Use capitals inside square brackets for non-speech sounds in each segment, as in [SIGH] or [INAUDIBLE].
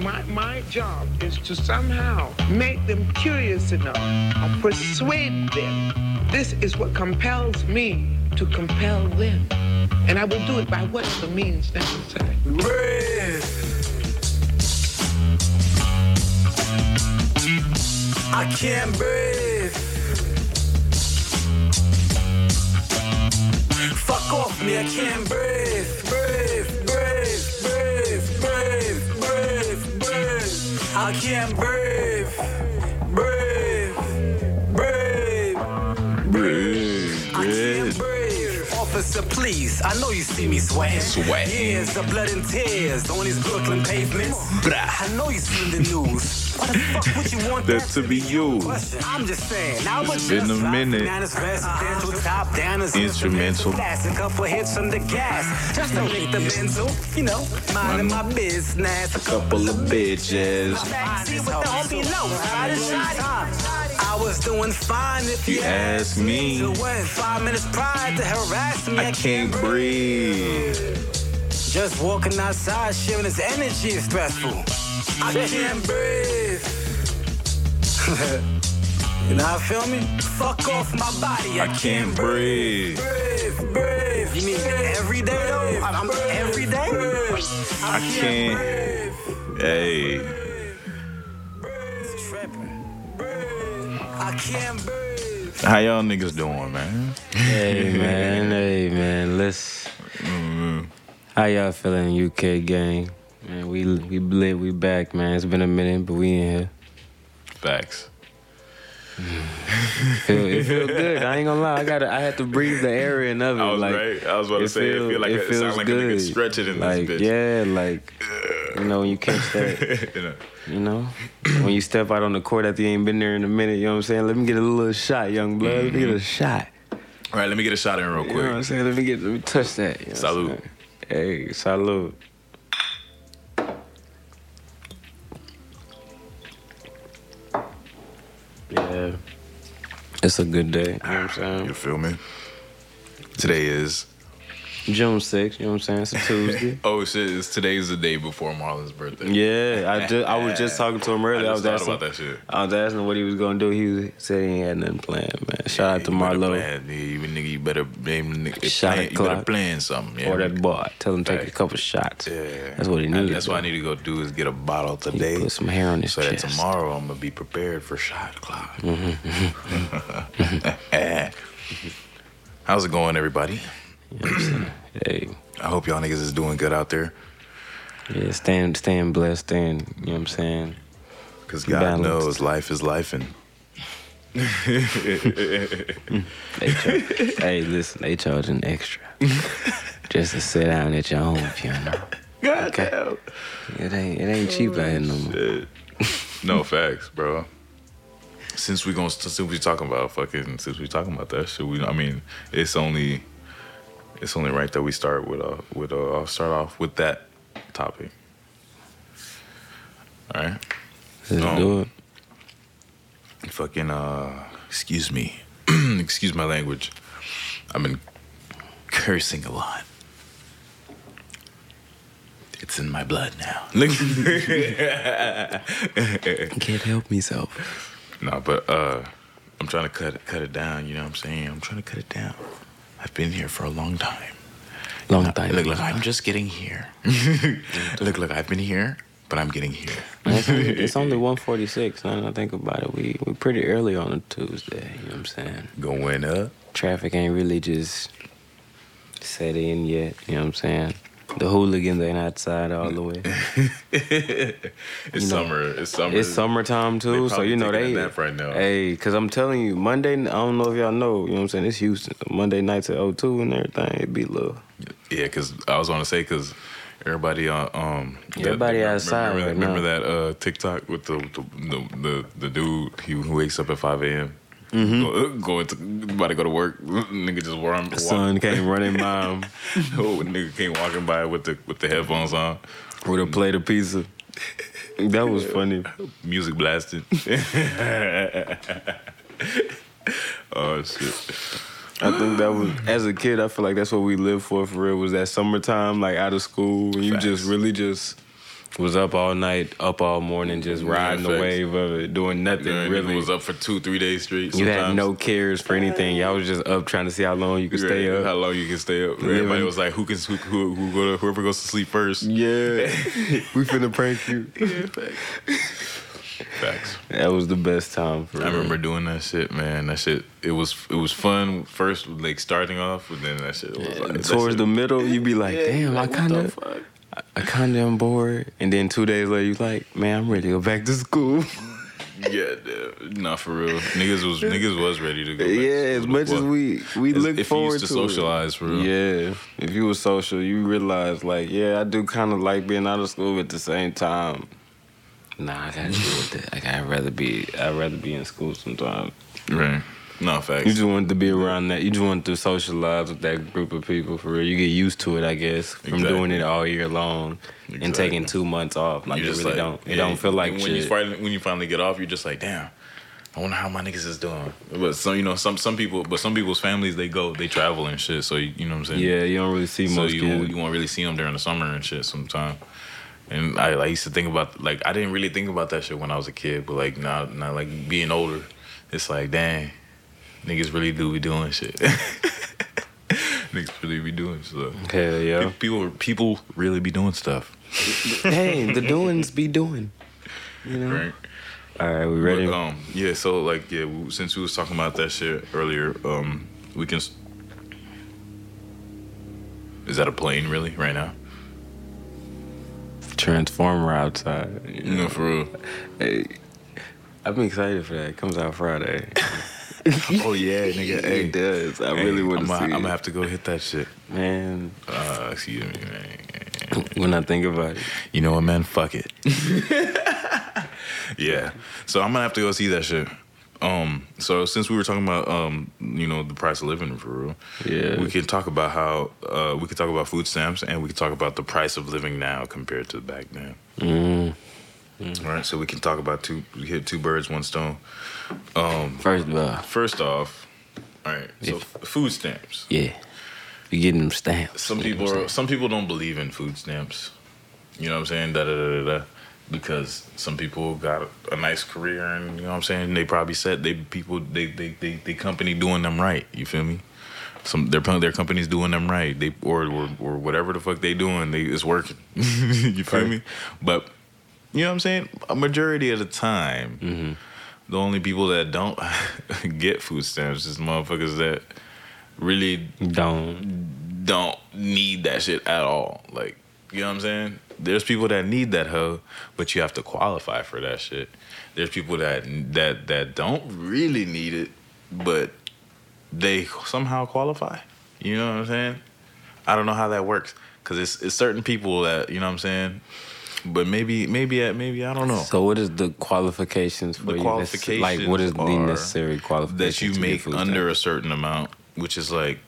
my, my job is to somehow make them curious enough or persuade them. This is what compels me to compel them. And I will do it by whatever means necessary. I can't breathe. Fuck off me, I can't. Breathe, breathe, I can't breathe. Officer, please. I know you see me sweating. Sweat. Years of blood and tears on these Brooklyn pavements. I know you seen the news. Why the fuck would you want That that, to be you. I'm just saying. Now It's been a minute. Instrumental. A couple hits on the gas. Just don't hit the mental. You know, minding my business. A Couple of bitches. See what the homie knows. Shot was doing fine if you, You ask me. To win five minutes prior to harass me. I can't breathe. Just walking outside, sharing this energy is stressful. I can't breathe. [LAUGHS] you know how I feel me? Fuck off my body. I, I can't breathe. breathe. Breathe. You mean every day though? I'm every day. I can't. Hey, Tripping. I can't breathe. How y'all niggas doing, man? Hey man, hey man, let's. Mm-hmm. How y'all feeling, UK gang? Man, we we lit, we back, man. It's been a minute, but we in here. Facts. Feel, it feel good. I ain't gonna lie. I got I had to breathe the air in of it. I was like, right. I was about to say, it feel like it, feels sounds like a nigga stretching in like, this bitch. Yeah, like you know when you catch that. [LAUGHS] You know, You know, when you step out on the court after you ain't been there in a minute, you know what I'm saying? Let me get a little shot, young blood. Let me get a mm-hmm. shot. All right, let me get a shot in real quick. You know what I'm saying? Let me get, let me touch that. You know Salute. Hey, salute. Yeah, it's a good day. You know what I'm saying? You feel me? Today is June 6th, you know what I'm saying? It's a Tuesday. [LAUGHS] oh shit. It's, today's the day before Marlon's birthday. Yeah, I just I was just [LAUGHS] talking to him earlier. I, I was asking about that shit. I was asking him what he was gonna do. He was, said he ain't had nothing planned, man. Shout out to Marlo plan. You nigga, you better nigga. Shot plan, you better plan something. Yeah. or that boy. Tell him to take a couple shots. Yeah. That's what he needed. That's what I need to go do is get a bottle today. put some hair on his so that chest. tomorrow I'm gonna be prepared for shot clock. Mm-hmm. [LAUGHS] How's it going, everybody? You know I'm? Hey, I hope y'all niggas is doing good out there. yeah, staying staying blessed, staying. You know what I'm saying? Cause God Balanced. knows life is life and They char- hey, listen, they charging extra just to sit down at your home piano. God Okay. damn. It ain't it ain't cheap out here no more. No facts, bro. Since we gonna since we talking about fucking since we talking about that shit, we I mean it's only it's only right that we start with uh with uh I'll start off with that topic. All right, Let's Um, do it. fucking uh excuse me, [CLEARS THROAT] excuse my language. I've been cursing a lot. It's in my blood now. [LAUGHS] Can't help myself. No, but uh, I'm trying to cut it, cut it down. You know what I'm saying? I'm trying to cut it down. I've been here for a long time. Long uh, time. Look, look, I'm just getting here. [LAUGHS] look, look, I've been here, but I'm getting here. It's only, it's only [LAUGHS] 146. Now that I think about it, we we pretty early on a Tuesday. You know what I'm saying? Going up. Traffic ain't really just set in yet. You know what I'm saying? The hooligans ain't outside all the way. [LAUGHS] It's You know, summer. It's summer. It's summertime too, so you know they. a nap right now. Hey, cause I'm telling you, Monday. I don't know if y'all know. You know what I'm saying? It's Houston. Monday nights at O2 and everything. It be little. Yeah, because I was going to say because everybody on um that- Everybody remember- outside Remember, right remember that uh TikTok with the the the, the, the dude he who wakes up at five a.m. Mm-hmm. Going to about to go to work. Nigga just warm. The sun came running by him [LAUGHS] Oh, nigga came walking by with the with the headphones on, with a plate of pizza. That was funny. music blasting. [LAUGHS] oh shit! I think that was as a kid. I feel like that's what we lived for for real. Was that summertime, like out of school, and you just really just was up all night, up all morning, just Yeah, riding the wave of it, doing nothing Yeah, really. was up for two, three days straight. you had no cares for anything. Y'all was just up trying to see how long you could stay up. How long you can stay up? Living- Everybody was like, "Who can who, who, who go to, whoever goes to sleep first? Yeah, [LAUGHS] we finna prank you. Facts. That was the best time for I remember doing that shit, man. That shit, it was it was fun first, like starting off, but then that shit was like Towards shit- the middle, You'd be like, Yeah, damn, I like, what kind of? I kind of am bored. And then two days later, you like, man, I'm ready to go back to school. [LAUGHS] Yeah, dude. not for real. Niggas was niggas was ready to go. back to yeah, as much as we we as- look forward used to to it. socialize, for real. Yeah, if you were social, you realize like, yeah, I do kind of like being out of school but at the same time. Nah, I gotta deal with it. Like I'd rather be, I'd rather be in school sometimes. right. No facts. You just want to be around that. You just want to socialize with that group of people for real. You get used to it, I guess, from Exactly. doing it all year long and taking two months off. Like You really like, don't. It yeah, don't feel like when shit. you finally when you finally get off, you're just like, damn. I wonder how my niggas is doing. But some, you know, some some people, but some people's families they go, they travel and shit. So you, you know what I'm saying? yeah, you don't really see So most you kids. you won't really see them during the summer and shit sometime. And I, I used to think about like I didn't really think about that shit when I was a kid, but like now now like being older, it's like dang, niggas really do be doing shit. [LAUGHS] niggas really be doing stuff. Hell yeah. People people really be doing stuff. [LAUGHS] hey, the doings be doing. You know. Right. All right, we ready? But, um, yeah. So like, yeah. Since we was talking about that shit earlier, um, we can. s- Is that a plane really right now? Transformer outside. You know? No, for real. Hey, I'm excited for that. It comes out Friday. [LAUGHS] [LAUGHS] Oh yeah, nigga. Hey, it does. I really want to see I'm gonna have to go hit that shit. Man, Uh, excuse me, man. when I think about it. You know what, man? Fuck it. [LAUGHS] [LAUGHS] yeah. So I'm gonna have to go see that shit. Um. So since we were talking about um, you know, the price of living for real, Yeah. we can talk about how uh, we could talk about food stamps and we could talk about the price of living now compared to back then. Mm. All right. So we can talk about two. We hit two birds, one stone. Um, First all, First off, all right. So If- food stamps. yeah. You getting them stamps. Some people are, some people don't believe in food stamps. You know what I'm saying? Da da da da. da. Because some people got a nice career and you know what I'm saying. They probably said they people they they they, they company doing them right. You feel me? Some their their company's doing them right. They or or, or whatever the fuck they doing, they it's working. [LAUGHS] you feel me? But you know what I'm saying? A majority of the time, Mm-hmm. the only people that don't [LAUGHS] get food stamps is motherfuckers that really? Don't. don't need that shit at all. Like, you know what I'm saying? There's people that need that hoe, but you have to qualify for that shit. There's people that that that don't really need it, but they somehow qualify. You know what I'm saying? I don't know how that works because it's it's certain people that you know what I'm saying. But maybe maybe uh, maybe I don't know So what is the qualifications for The you? Necess- Like what is the necessary qualifications that you make under a certain amount, which is like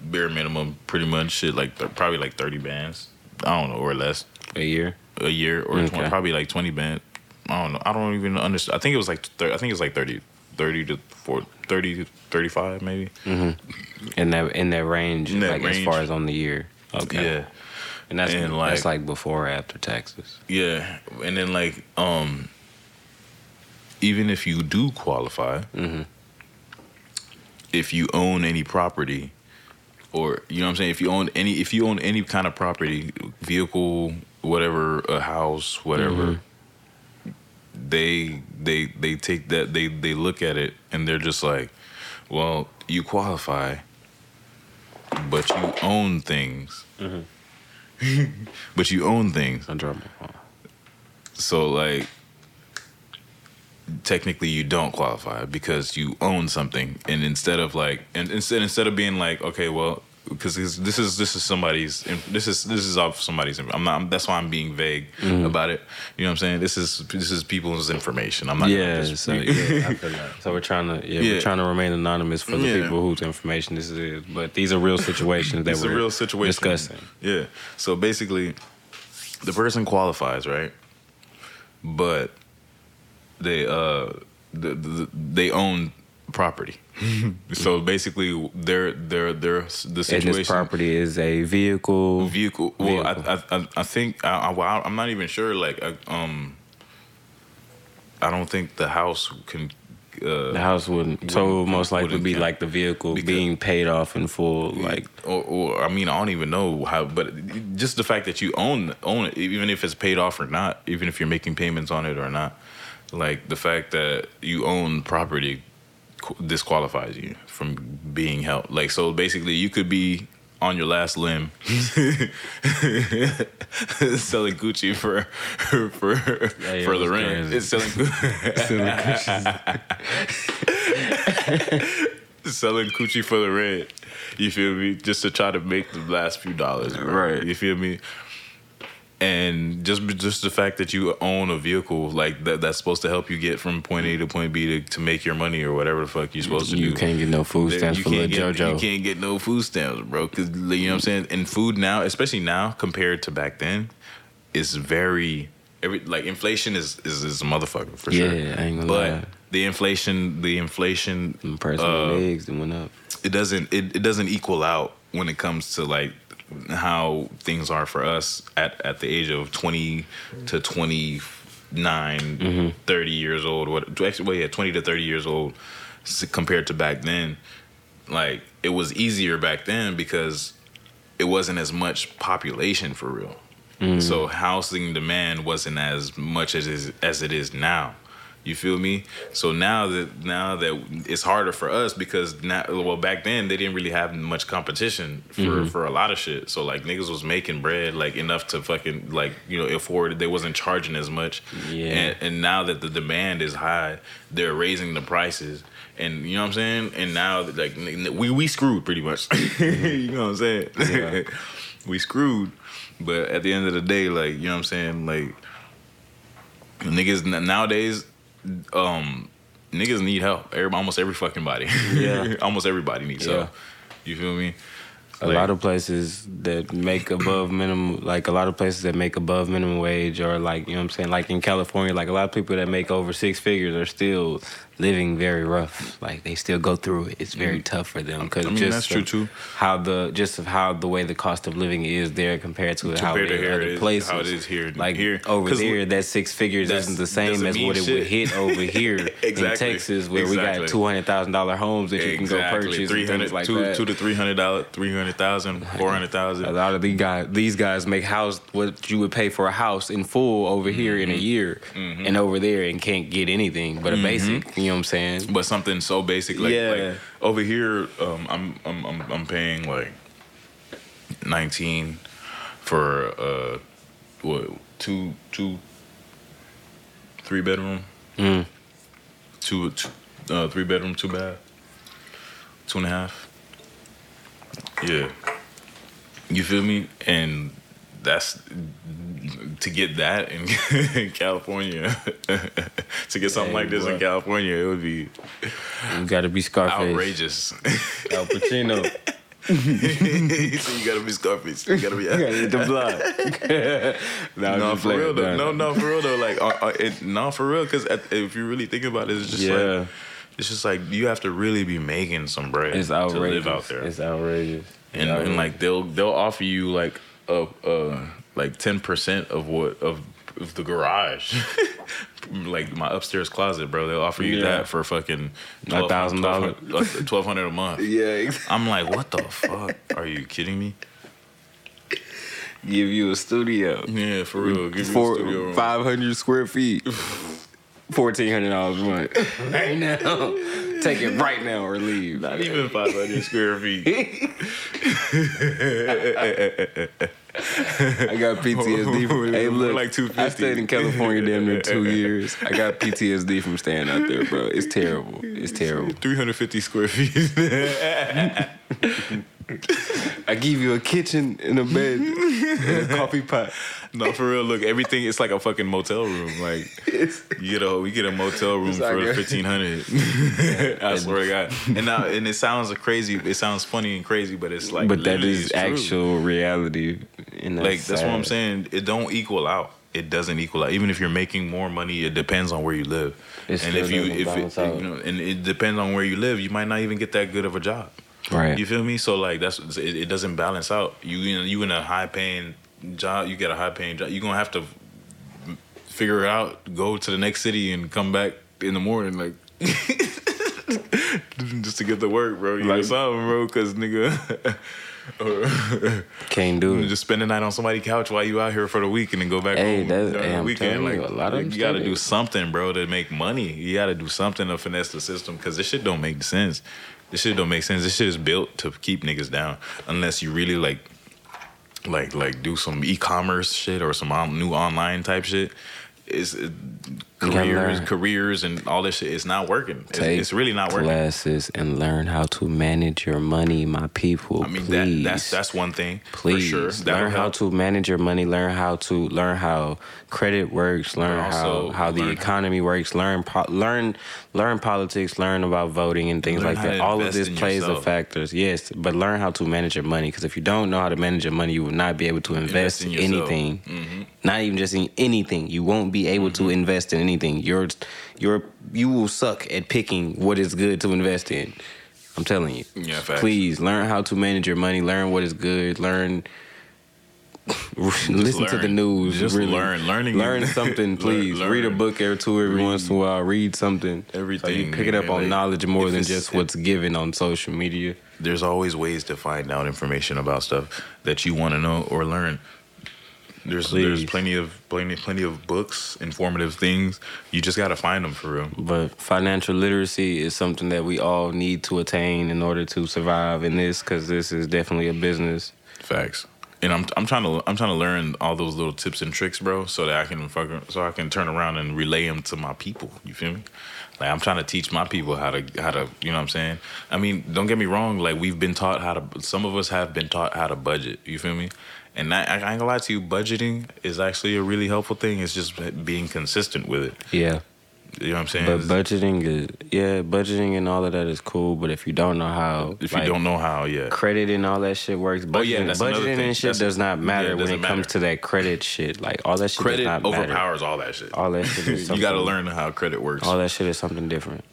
bare minimum, pretty much shit like th- probably like thirty bands. I don't know or less a year? a year or 20, probably like twenty band. I don't know. I don't even understand. I think it was like thir- I think it was like 30, 30 to 40, 30 to thirty five maybe. Mm-hmm. In that in that range, In that like as far as on the year. Okay. Yeah, And that's And, that's like- like before or after taxes. yeah, and then like um, even if you do qualify, Mhm. if you own any property or you know what I'm saying? If you own any if you own any kind of property vehicle whatever a house whatever they they they take that they they look at it and they're just like well you qualify but you own things [LAUGHS] but you own things I dropped my phone. so like technically you don't qualify because you own something and instead of like and instead instead of being like okay well because this, is this is somebody's this is this is off somebody's I'm not that's why I'm being vague Mm-hmm. about it you know what I'm saying this is this is people's information I'm not Yeah, just- so yeah, I feel [LAUGHS] that. So we're trying to yeah, Yeah. we're trying to remain anonymous for the Yeah. people whose information this is. But these are real situations that we're real situation discussing. Yeah. So basically, the person qualifies, right? But they uh the, the, they own property. [LAUGHS] so basically, their their their the situation. And this property is a vehicle. vehicle. Well, I, Vehicle. I I I think I, I, well, I'm not even sure. Like I, um, I don't think the house can. Uh, The house wouldn't. So would most likely be count. like the vehicle Because- being paid off in full. Like or, or I mean, I don't even know how, but just the fact that you own own it, even if it's paid off or not, even if you're making payments on it or not, like the fact that you own property disqualifies you from being held. Like so, basically, you could be on your last limb [LAUGHS] selling Gucci for for Yeah, for the rent. It's selling. [LAUGHS] selling coochie for the rent. You feel me? Just to try to make the last few dollars, bro. Right. You feel me? And just just the fact that you own a vehicle like that that's supposed to help you get from point A to point B to, to make your money or whatever the fuck you're supposed to you do. You can't get no food stamps for little get, JoJo. You can't get no food stamps, bro. Cause you know what I'm saying. And food now, especially now compared to back then, is very every like inflation is is, is a motherfucker for sure. Yeah, I ain't gonna but lie. the inflation, the inflation, price of uh, eggs that went up. it doesn't it, it doesn't equal out when it comes to like how things are for us at, at the age of 20 to 29 Mm-hmm. 30 years old what actually well yeah 20 to 30 years old compared to back then like it was easier back then because it wasn't as much population for real Mm. so housing demand wasn't as much as is, as it is now. You feel me? So now that now that it's harder for us because now well back then they didn't really have much competition for Mm-hmm. for a lot of shit. So like niggas was making bread like enough to fucking like you know afford it. They wasn't charging as much. Yeah. And, and now that the demand is high, they're raising the prices. And you know what I'm saying? And now like we we screwed pretty much. [LAUGHS] you know what I'm saying? Yeah. [LAUGHS] we screwed. But at the end of the day, like you know what I'm saying, like niggas nowadays, um, niggas need help. Every, almost every fucking body. Yeah. [LAUGHS] almost everybody needs Yeah. help. You feel me? a Like- lot of places that make above minimum like a lot of places that make above minimum wage or like you know what I'm saying like in California like a lot of people that make over six figures are still living very rough like they still go through it it's very tough for them because Mm. I mean, just that's true, too. how the just of how the way the cost of living is there compared to how it to here other it is- places how it is here- like here. over there that six figures isn't the same as what it would hit over [LAUGHS] here in Texas where we got two hundred thousand dollar homes that you can go purchase 300, things like two, that. two to three hundred dollars, three hundred thousand, four hundred A lot of these guys, these guys make house what you would pay for a house in full over here in a Mm-hmm. year, and over there and can't get anything but a basic. You know what I'm saying? But something so basic, like, Yeah. like over here, um, I'm, I'm I'm I'm paying like nineteen for uh what two two three bedroom, Mm. two, two uh, three bedroom, two bath, two and a half. Yeah, you feel me? And that's to get that in, in [LAUGHS] California. to get something Hey, like this in. California, it would be You got to be Scarface. outrageous. Al Pacino. so [LAUGHS] [LAUGHS] you gotta be Scarface. You gotta be. Hit the block. no, no, for real though. no. No, for real though. Like, uh, uh, it, no, for real. Because if you really think about it, it's just Yeah. like, it's just like you have to really be making some bread It's to outrageous. live out there. It's outrageous. and, and like they'll they'll offer you like uh like ten percent of what of, of the garage. [LAUGHS] like my upstairs closet, bro. They'll offer you Yeah. that for fucking A thousand dollars. [LAUGHS] twelve hundred a month. [LAUGHS] yeah, I'm like, what the fuck? Are you kidding me? give you a studio. Yeah, for real. Give you a studio room. 500 square feet. $1,400 a month. [LAUGHS] Right now. Take it right now or leave. Not even 500 square feet. [LAUGHS] I got PTSD from. hey, look, like I stayed in California damn near two [LAUGHS] years. I got PTSD from staying out there, bro. It's terrible. It's terrible. 350 square feet. I give you a kitchen and a bed, and a coffee pot. [LAUGHS] no, for real. Look, everything. It's like a fucking motel room. Like you get a we get a motel room for like a- 1500. [LAUGHS] I swear to God. And now and it sounds crazy. It sounds funny and crazy, but it's like But that is literally is it's true. actual reality. And Like that's what I'm saying. It don't equal out. it doesn't equal out. Even if you're making more money, it depends on where you live. It and if you if it, out. you know, and it depends on where you live, you might not even get that good of a job. Right. You feel me? So like that's it, it doesn't balance out. You you know you in a high paying job, you get a high paying job. You're gonna have to figure it out, go to the next city, and come back in the morning like. [LAUGHS] just to get to work, bro. You like something, bro, because nigga, or [LAUGHS] Can't do it. just spend the night on somebody's couch while you out here for the week and then go back Hey, home that's- during hey, the weekend. Like you, a lot of them you got to do something, bro, to make money. You got to do something to finesse the system because this shit don't make sense. This shit don't make sense. This shit is built to keep niggas down unless you really like, like, like do some e-commerce shit or some on, new online type shit. It's it, careers, careers, and all this shit. It's not working. It's, it's really not working. Classes and learn how to manage your money, my people. I mean, please. that, that's that's one thing Please for sure. Learn how to manage your money. Learn how to learn how credit works. Learn how how the learn- economy works. Learn po- learn learn politics. Learn about voting and things Learn like that. All of this plays a factors. Yes, but learn how to manage your money. Because if you don't know how to manage your money, you will not be able to invest, in in anything. Mm-hmm. Not even just in anything. You won't be able to invest in anything. You're you're you will suck at picking what is good to invest in. I'm telling you. Yeah, facts. Please learn how to manage your money. Learn what is good. Learn. listen to the news. Just really. learn. Learning- Learn [LAUGHS] something, Learn- please. Read a book every two every Read. once in a while. Read something. Everything. So you pick it up on like, knowledge more than just what's given on social media. there's always ways to find out information about stuff that you want to know or learn. There's there's plenty of plenty plenty of books, informative things. You just gotta find them for real. But financial literacy is something that we all need to attain in order to survive in this, because this is definitely a business. Facts. And I'm I'm trying to I'm trying to learn all those little tips and tricks, bro, so that I can fucking so I can turn around and relay them to my people. You feel me? Like I'm trying to teach my people how to how to you know what I'm saying. I mean, don't get me wrong. Like we've been taught how to. Some of us have been taught how to budget. You feel me? And I, I ain't gonna lie to you. Budgeting is actually a really helpful thing. It's just being consistent with it. Yeah. You know what I'm saying? But budgeting is yeah, budgeting and all of that is cool. But if you don't know how, if like, you don't know how, yeah. credit and all that shit works. Budgeting, Oh, yeah, budgeting and shit That's- does not matter it when it doesn't comes to that credit shit. Like all that shit Credit does not matter. overpowers all that shit. All that shit is [LAUGHS] you got to learn how credit works. All that shit is something different.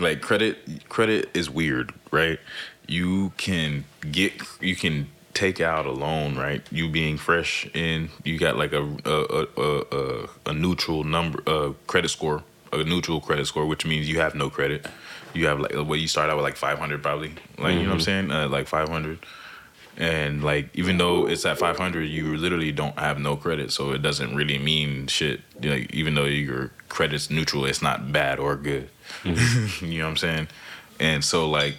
like credit credit is weird right you can get you can take out a loan right? You being fresh in you got like a a a, a, a neutral number uh credit score a neutral credit score which means you have no credit. You have like well you start out with like 500 probably like you know what i'm saying? Uh, like 500 and like even though it's at 500 you literally don't have no credit so it doesn't really mean shit. Like even though your credit's neutral it's not bad or good. [LAUGHS] You know what i'm saying? And so like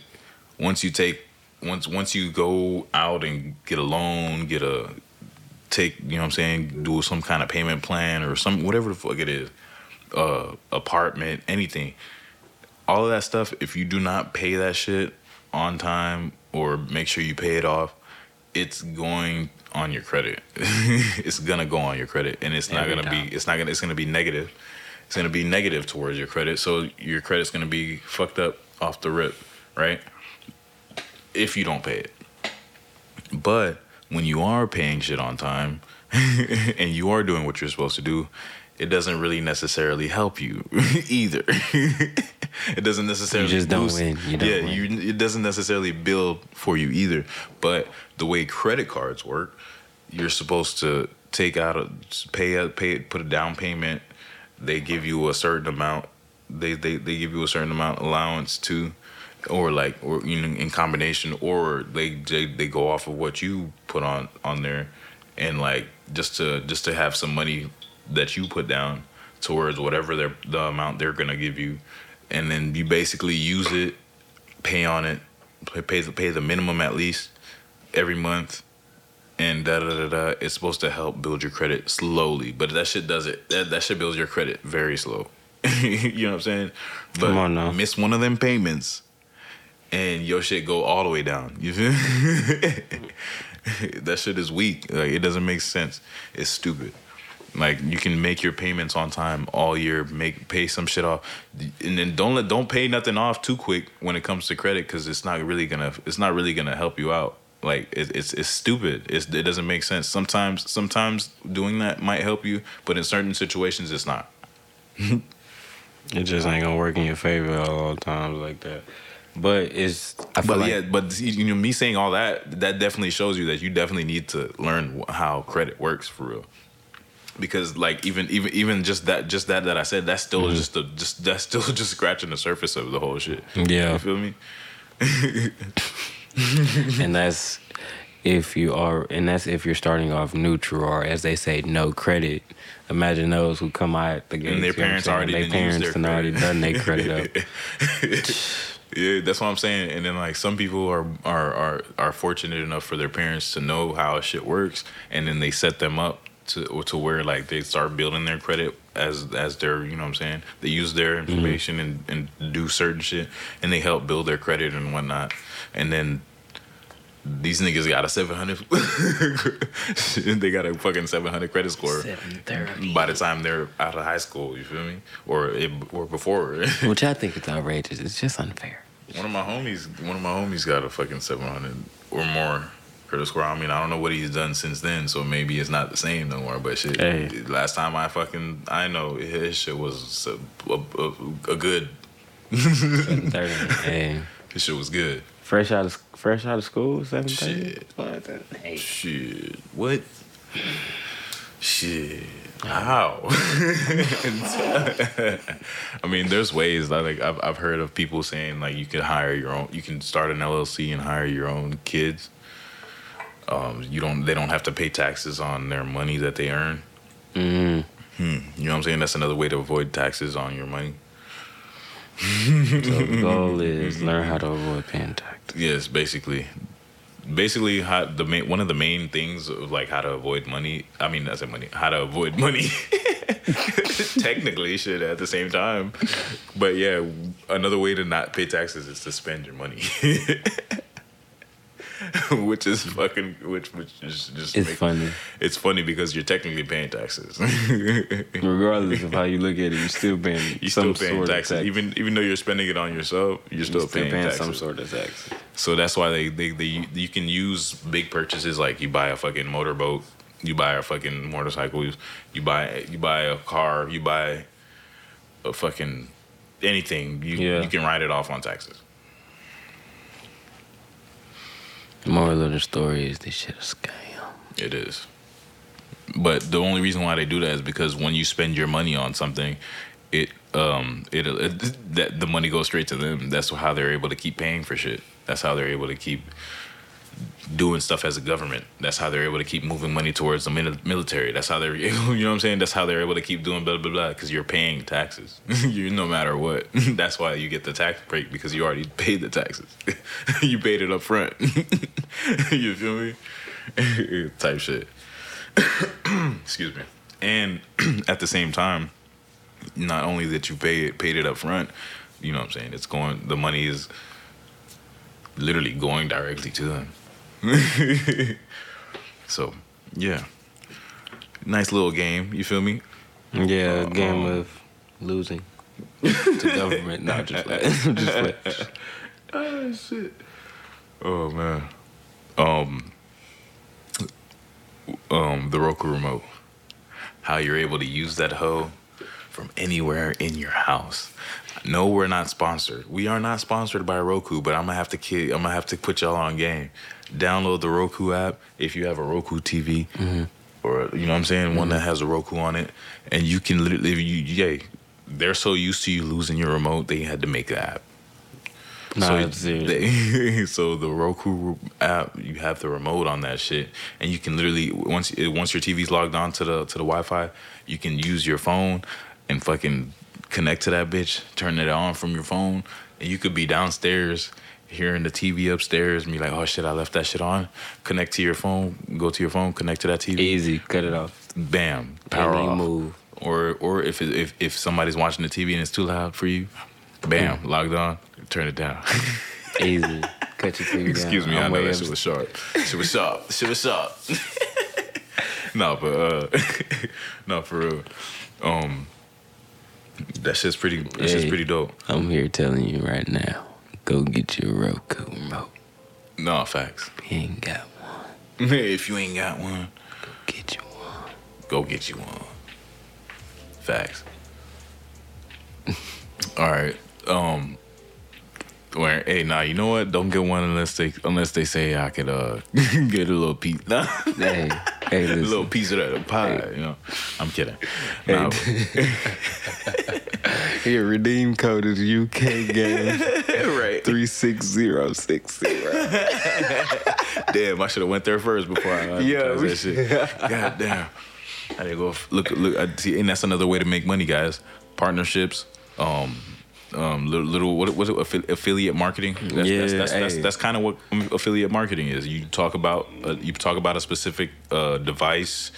once you take once once you go out and get a loan get a take you know what i'm saying do some kind of payment plan or some whatever the fuck it is uh apartment anything all of that stuff if you do not pay that shit on time or make sure you pay it off it's going on your credit. [LAUGHS] It's gonna go on your credit and it's not gonna time. be it's not gonna it's gonna be negative. It's gonna be negative towards your credit. So your credit's gonna be fucked up off the rip right if you don't pay it but when you are paying shit on time [LAUGHS] and you are doing what you're supposed to do, it doesn't really necessarily help you [LAUGHS] either. [LAUGHS] it doesn't necessarily just don't boost- win. You don't yeah, win. you it doesn't necessarily build for you either. But the way credit cards work, you're supposed to take out a pay a pay put a down payment. They give you a certain amount. They they, they give you a certain amount allowance to, or like or you know in combination, or they they, they go off of what you put on on there, and like just to just to have some money that you put down towards whatever their the amount they're gonna give you, and then you basically use it, pay on it, pay pay the pay the minimum at least every month and da da da da. It's supposed to help build your credit slowly, but that shit does it. That, that shit builds your credit very slow. [LAUGHS] you know what I'm saying? But Come on now. miss one of them payments, and your shit go all the way down. You feel? [LAUGHS] that shit is weak. Like it doesn't make sense. It's stupid. Like you can make your payments on time all year, make pay some shit off, and then don't let don't pay nothing off too quick when it comes to credit because it's not really gonna it's not really gonna help you out Like it, it's it's stupid. It's, it doesn't make sense. Sometimes sometimes doing that might help you, but in certain situations, it's not. [LAUGHS] It just ain't gonna work in your favor all times like that. But it's I feel But like yeah, but you know, me saying all that, that definitely shows you that you definitely need to learn how credit works for real. Because like even even even just that just that that I said, that's still mm-hmm. just the just that's still [LAUGHS] just scratching the surface of the whole shit. Yeah. you feel me? [LAUGHS] [LAUGHS] and that's if you are and that's if you're starting off neutral or as they say no credit imagine those who come out the gate And their parents already their parents their done already done their credit up Yeah, that's what I'm saying. And then like some people are are are are fortunate enough for their parents to know how shit works, and then they set them up to to where like they start building their credit as as their you know what I'm saying. They use their mm-hmm. information and and do certain shit, and they help build their credit and whatnot. And then these niggas got a 700. [LAUGHS] they got a fucking 700 credit score. By the time they're out of high school, you feel me? Or it, or before. [LAUGHS] which I think is outrageous it's just unfair One of my homies, one of my homies got a fucking seven hundred or more credit score. I mean, I don't know what he's done since then, so maybe it's not the same no more. But shit, Hey. last time I fucking I know his shit was a, a, a, a good. [LAUGHS] 30 hey His shit was good. Fresh out of fresh out of school 7 Shit. hey Shit, what? Shit. How? [LAUGHS] I mean, there's ways that like I've I've heard of people saying like you can hire your own, you can start an LLC and hire your own kids. Um, you don't, they don't have to pay taxes on their money that they earn. mm, You know what I'm saying? That's another way to avoid taxes on your money. So the goal is learn how to avoid paying tax Yes, basically, basically, how the main one of the main things of like how to avoid money. I mean, that's money. How to avoid money. [LAUGHS] Technically, shit at the same time, but yeah, another way to not pay taxes is to spend your money. [LAUGHS] [LAUGHS] which is fucking which which is just it's make- funny It's funny because you're technically paying taxes. [LAUGHS] regardless of how you look at it you're still paying [LAUGHS] you're some still paying sort taxes, of tax. even even though you're spending it on yourself. You're still, You're still paying, paying taxes. some sort of tax So that's why they, they, they you can use big purchases like you buy a fucking motorboat, you buy a fucking motorcycle, you, you buy you buy a car, you buy a fucking anything. You Yeah. you can write it off on taxes. Moral of the story is this shit a scam It is. But the only reason why they do that is because when you spend your money on something, it um it, it that the money goes straight to them. That's how they're able to keep paying for shit. That's how they're able to keep doing stuff as a government. That's how they're able to keep moving money towards the military. That's how they're [LAUGHS] you know what I'm saying. That's how they're able to keep doing blah blah blah because you're paying taxes. [LAUGHS] you no matter what. [LAUGHS] That's why you get the tax break because you already paid the taxes. you paid it up front. you feel me? Type shit. [COUGHS] Excuse me. And [CLEARS THROAT] at the same time, not only that you pay it, paid it up front, you know what I'm saying? It's going. The money is literally going directly to them. [LAUGHS] so, yeah, nice little game. You feel me? Yeah, a Uh, game um, of losing to government, not just like, [LAUGHS] just like Oh [LAUGHS] shit. Oh man. Um. Um, the Roku remote. How you're able to use that hoe from anywhere in your house. No, we're not sponsored. We are not sponsored by Roku, but I'm gonna have to kid. I'm gonna have to put y'all on game. Download the Roku app if you have a Roku TV, mm-hmm. or you know what I'm saying, one that mm-hmm. has a Roku on it, and you can literally, you, yay, they're so used to you losing your remote, they had to make the app. Nah, so, they, [LAUGHS] so the Roku app, you have the remote on that shit, and you can literally once once your TV's logged on to the to the Wi-Fi, you can use your phone and fucking connect to that bitch, turn it on from your phone, and you could be downstairs hearing the TV upstairs and be like, oh shit, I left that shit on. Connect to your phone, go to your phone, connect to that TV, easy, cut it off. bam, power and off. move. Or or if if if somebody's watching the TV and it's too loud for you, bam, logged on, turn it down. [LAUGHS] Easy, cut your TV Excuse down. me, I I'm know that shit was sharp. Shit was sharp. Shit was sharp. [LAUGHS] no, but uh, [LAUGHS] no, for real. Um, that shit's pretty. That shit's pretty dope. I'm here telling you right now, go get your Roku remote. No facts. You ain't got one. [LAUGHS] if you ain't got one, go Get you one. go get you one. Facts. [LAUGHS] All right. Um. Where? Hey, nah. You know what? Don't get one unless they unless they say I could uh [LAUGHS] get a little piece. Nah. [LAUGHS] Hey, hey, a little piece of that pie. You know. I'm kidding. Nah, [LAUGHS] Your redeem code is UK game right. three six zero six zero. Damn, I should have went there first before I Yeah, advertised we- that shit. God damn. I didn't go look look. I see, and that's another way to make money, guys. Partnerships. Um. Um, little, little what was it? Affiliate marketing. That's, that's, Yeah, that's, that's, hey. that's kind of what affiliate marketing is. You talk about uh, you talk about a specific uh, device,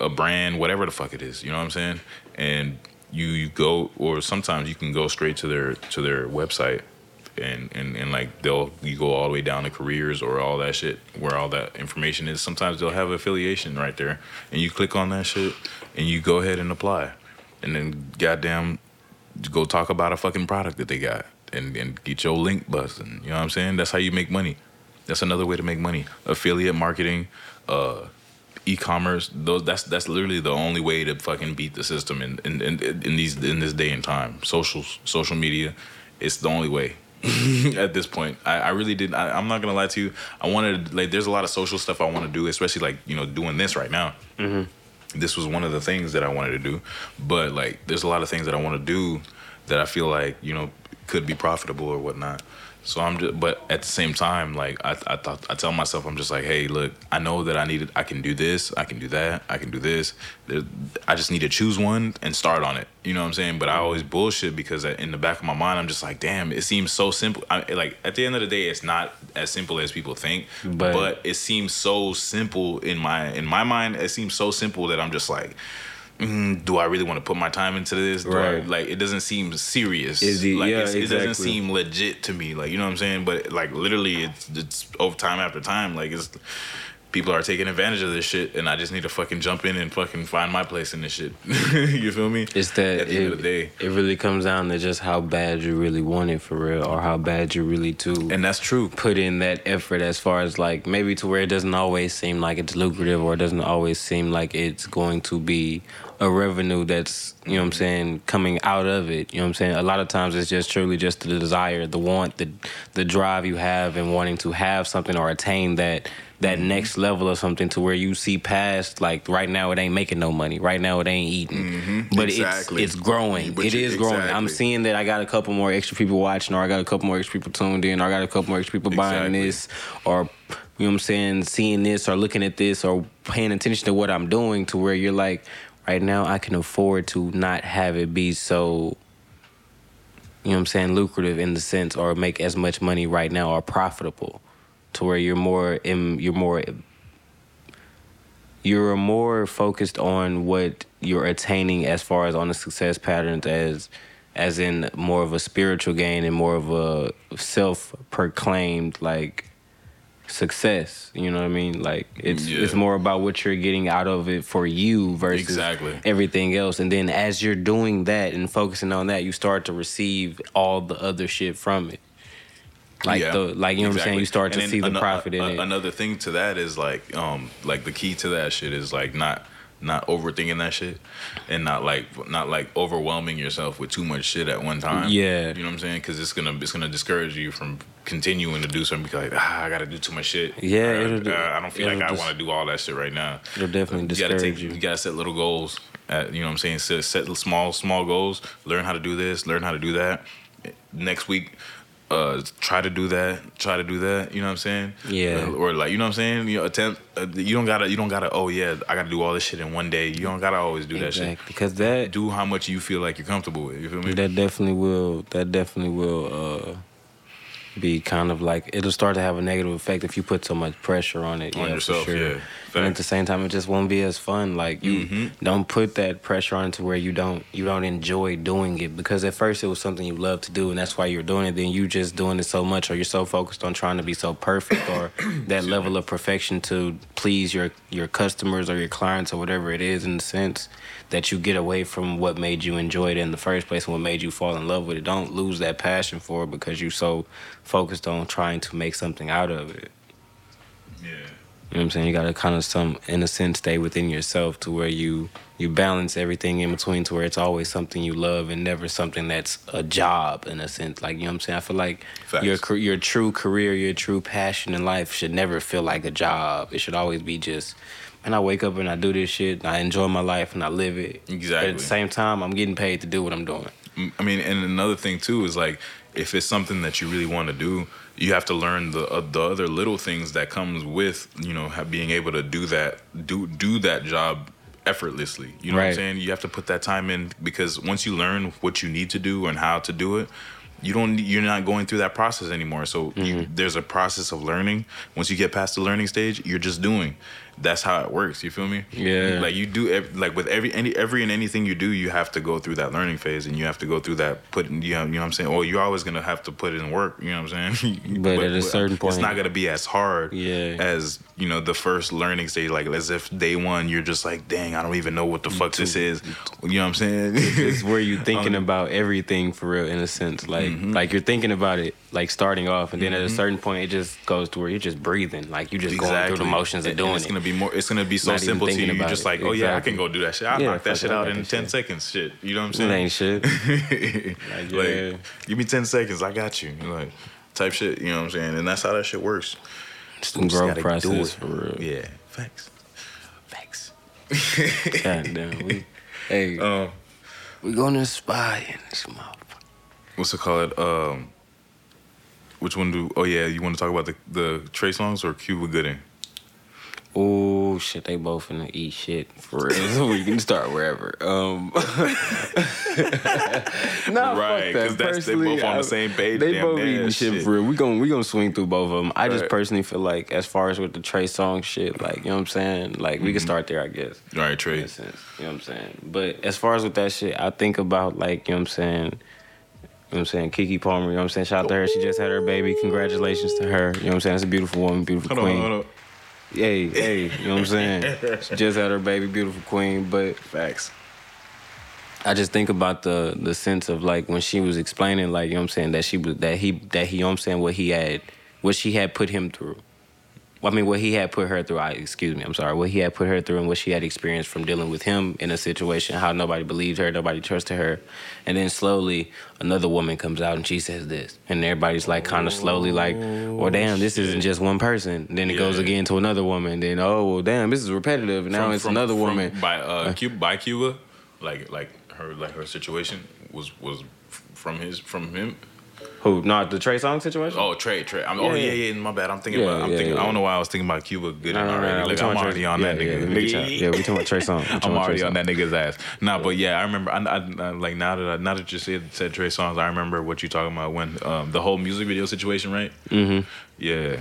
a brand, whatever the fuck it is. You know what I'm saying? And you, you go, or sometimes you can go straight to their to their website, and and and like they'll you go all the way down to careers or all that shit where all that information is. Sometimes they'll have affiliation right there, and you click on that shit, and you go ahead and apply, and then goddamn go talk about a fucking product that they got and, and get your link busting. You know what I'm saying? That's how you make money. That's another way to make money. Affiliate marketing, uh, e-commerce. Those that's that's literally the only way to fucking beat the system in in, in, in these in this day and time. Social social media, it's the only way. [LAUGHS] At this point, I, I really did. I, I'm not gonna lie to you. I wanted like there's a lot of social stuff I want to do, especially like you know doing this right now this was one of the things that I wanted to do. But like, there's a lot of things that I want to do that I feel like you know could be profitable or whatnot. So I'm just, but at the same time, like I, I thought, I tell myself, I'm just like, hey, look, I know that I need, I can do this, I can do that, I can do this. There, I just need to choose one and start on it. You know what I'm saying? But I always bullshit because in the back of my mind, I'm just like, damn, it seems so simple. I, like at the end of the day, it's not as simple as people think, But- but it seems so simple in my in my mind. It seems so simple that I'm just like, mm, do I really want to put my time into this? Do I, like, it doesn't seem serious. Is it- like, yeah, it's, it doesn't seem legit to me. Like, you know what I'm saying? But like, literally, it's it's over time after time. Like, it's people are taking advantage of this shit, and I just need to fucking jump in and fucking find my place in this shit. [LAUGHS] you feel me? It's that at the it, end of the day. it really comes down to just how bad you really want it for real, or how bad you really to And that's true. put in that effort as far as like maybe to where it doesn't always seem like it's lucrative or it doesn't always seem like it's going to be a revenue that's you know what I'm saying coming out of it. You know what I'm saying? A lot of times it's just truly just the desire the want the the drive you have and wanting to have something or attain that that mm-hmm. next level of something to where you see past like right now it ain't making no money. Right now it ain't eating. Mm-hmm. But Exactly. it's it's growing. But it is growing. I'm seeing that I got a couple more extra people watching or I got a couple more extra people tuned in or I got a couple more extra people buying this or you know what I'm saying, seeing this or looking at this or paying attention to what I'm doing to where you're like, right now I can afford to not have it be so you know what I'm saying, lucrative in the sense or make as much money right now or profitable to where you're more in you're more you're more focused on what you're attaining as far as on the success patterns as as in more of a spiritual gain and more of a self-proclaimed like success you know what i mean? Like it's Yeah. it's more about what you're getting out of it for you versus Exactly. everything else. And then as you're doing that and focusing on that you start to receive all the other shit from it. Like Yeah, the like you know what i'm saying? You start to And then see the ano- profit in it. Another thing to that is like, um, like the key to that shit is like not not overthinking that shit and not like not like overwhelming yourself with too much shit at one time. Yeah. you know what I'm saying? Because it's gonna it's gonna discourage you from continuing to do something because like, ah, I gotta do too much shit. Yeah, it'll do- I don't feel like I dis- want to do all that shit right now. it'll definitely You gotta discourage take you you gotta set little goals. At, you know what I'm saying? Set, set small small goals. Learn how to do this. Learn how to do that. Next week, uh, try to do that. Try to do that. You know what I'm saying? Yeah. Or, or like you know what I'm saying? You know, attempt. Uh, you don't gotta. You don't gotta. Oh yeah, I gotta do all this shit in one day. You don't gotta always do that shit. Because that Do how much you feel like you're comfortable with. You feel me? that definitely will that definitely will uh be kind of like it'll start to have a negative effect if you put so much pressure on it On yeah, yourself, sure. yeah. and at the same time it just won't be as fun like you Mhm. don't put that pressure on to where you don't you don't enjoy doing it because at first it was something you love to do and that's why you're doing it then you just doing it so much or you're so focused on trying to be so perfect or [COUGHS] that level of perfection to please your your customers or your clients or whatever it is in the sense that you get away from what made you enjoy it in the first place and what made you fall in love with it don't lose that passion for it because you're so focused on trying to make something out of it Yeah. You know what I'm saying? You gotta kind of some in a sense stay within yourself to where you you balance everything in between to where it's always something you love and never something that's a job in a sense. Like you know what I'm saying? I feel like Facts. your your true career, your true passion in life should never feel like a job. It should always be just and I wake up and I do this shit, and I enjoy my life and I live it. But Exactly. at the same time, I'm getting paid to do what I'm doing. I mean, and another thing too is like if it's something that you really want to do, you have to learn the uh, the other little things that comes with you know being able to do that do do that job effortlessly. You know what I'm saying? You have to put that time in because once you learn what you need to do and how to do it. You don't. You're not going through that process anymore. So you, there's a process of learning. Once you get past the learning stage, you're just doing. That's how it works. You feel me? Yeah. Like you do. ev- Like with every any every and anything you do, you have to go through that learning phase, and you have to go through that putting. You know, you know what I'm saying? Or you're always gonna have to put it in work. You know what I'm saying? [LAUGHS] But at a certain it's point- it's not gonna be as hard. Yeah. As you know, the first learning stage, like as if day one, you're just like, dang, I don't even know what the fuck this is. You know what I'm saying? it's where you're [LAUGHS] thinking Um, about everything for real in a sense like Mm-hmm. like you're thinking about it like starting off and then at a certain point it just goes to where you're just breathing like you're just going through the motions of doing it be more. It's gonna be so Not simple to you. You're just it. like, oh yeah, I can go do that shit. I'll Yeah, knock that shit out in ten shit. seconds. Shit, you know what I'm it saying? ain't shit [LAUGHS] like, yeah. give me 10 seconds, I got you. Like, type shit, you know what I'm saying? And that's how that shit works. Just growth process it. for real Yeah, facts. Facts. [LAUGHS] God damn we hey Um, we gonna inspire in this motherfucker what's it called? Um, which one do? Oh yeah, you want to talk about the the Trey Songz or Cuba Gooding? Oh shit, they both finna eat shit for real. so [LAUGHS] we can start wherever. Um, [LAUGHS] nah, Right, 'cause that's- they both on the same page, They both eating shit shit. for real. We gonna we gonna swing through both of them. I just personally feel like, as far as with the Trey song shit, like you know what I'm saying, like we can Mm-hmm. start there, I guess. All right, Trey. sense, you know what I'm saying. But as far as with that shit, I think about like you know what I'm saying. You know what I'm saying? Keke Palmer, you know what I'm saying? Shout out to her. She just had her baby. Congratulations to her. You know what I'm saying? That's a beautiful woman, beautiful Hold on, queen. hold on. Hey, hey, you know what I'm saying? She [LAUGHS] just had her baby, beautiful queen. But Facts. I just think about the the sense of like when she was explaining, like, you know what I'm saying, that she was that he that he, you know what I'm saying, what he had what she had put him through. I mean, what he had put her through. I excuse me, I'm sorry. What he had put her through and what she had experienced from dealing with him in a situation, how nobody believed her, nobody trusted her, and then slowly another woman comes out and she says this, and everybody's like kind of slowly like, well, damn, this isn't just one person. Then it goes again to another woman. Then oh, well, damn, this is repetitive. And now From- it's from- another from- woman. by uh Cuba by Cuba, like like her like her situation was was from his from him. Who? Not the Trey Song situation. Oh Trey Trey. I'm, oh Yeah, yeah yeah. yeah. My bad. I'm thinking Yeah, about. I'm yeah, thinking. yeah. I don't know why I was thinking about Cuba Gooding no, already. no, we like I'm already Trey- on yeah, that yeah, nigga. me yeah, we talking about Trey Song. [LAUGHS] I'm already on that nigga's ass. Nah, but yeah, I remember. I, I, I- like now that I, now that you said said Trey Songz, I remember what you talking about when um, the whole music video situation, right? Mm-hmm. Yeah.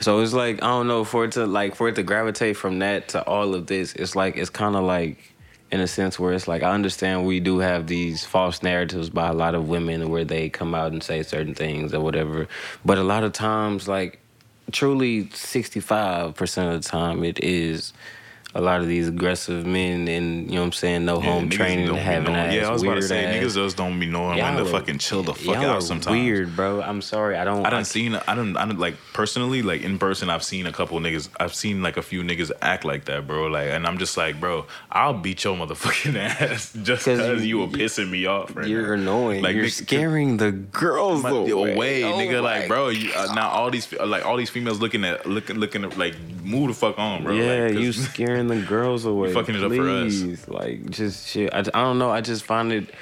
So it's like I don't know for it to like for it to gravitate from that to all of this. It's like it's kind of like in a sense where it's like I understand we do have these false narratives by a lot of women where they come out and say certain things or whatever, but a lot of times like truly sixty five percent of the time it is. A lot of these aggressive men and you know what I'm saying, no Yeah, home training, don't having ass, Yeah, I was about to weird say ass. niggas just don't be knowing when Y'all to are- fucking chill the fuck out sometimes. Weird, bro. I'm sorry. I don't. I done seen I don't I don't like personally like in person I've seen a couple niggas I've seen like a few niggas act like that bro like and I'm just like bro I'll beat your motherfucking [LAUGHS] ass just 'Cause because you- you, were pissing me off right You're now. annoying. Like, You're nigga- scaring the girls My- away, away, Oh nigga. Like, bro, you, uh, now all these like all these females looking at looking looking at, like move the fuck on, bro. yeah, like, you scaring the girls away. fucking it up for us. Please, Like, just shit. I, I don't know. I just find it.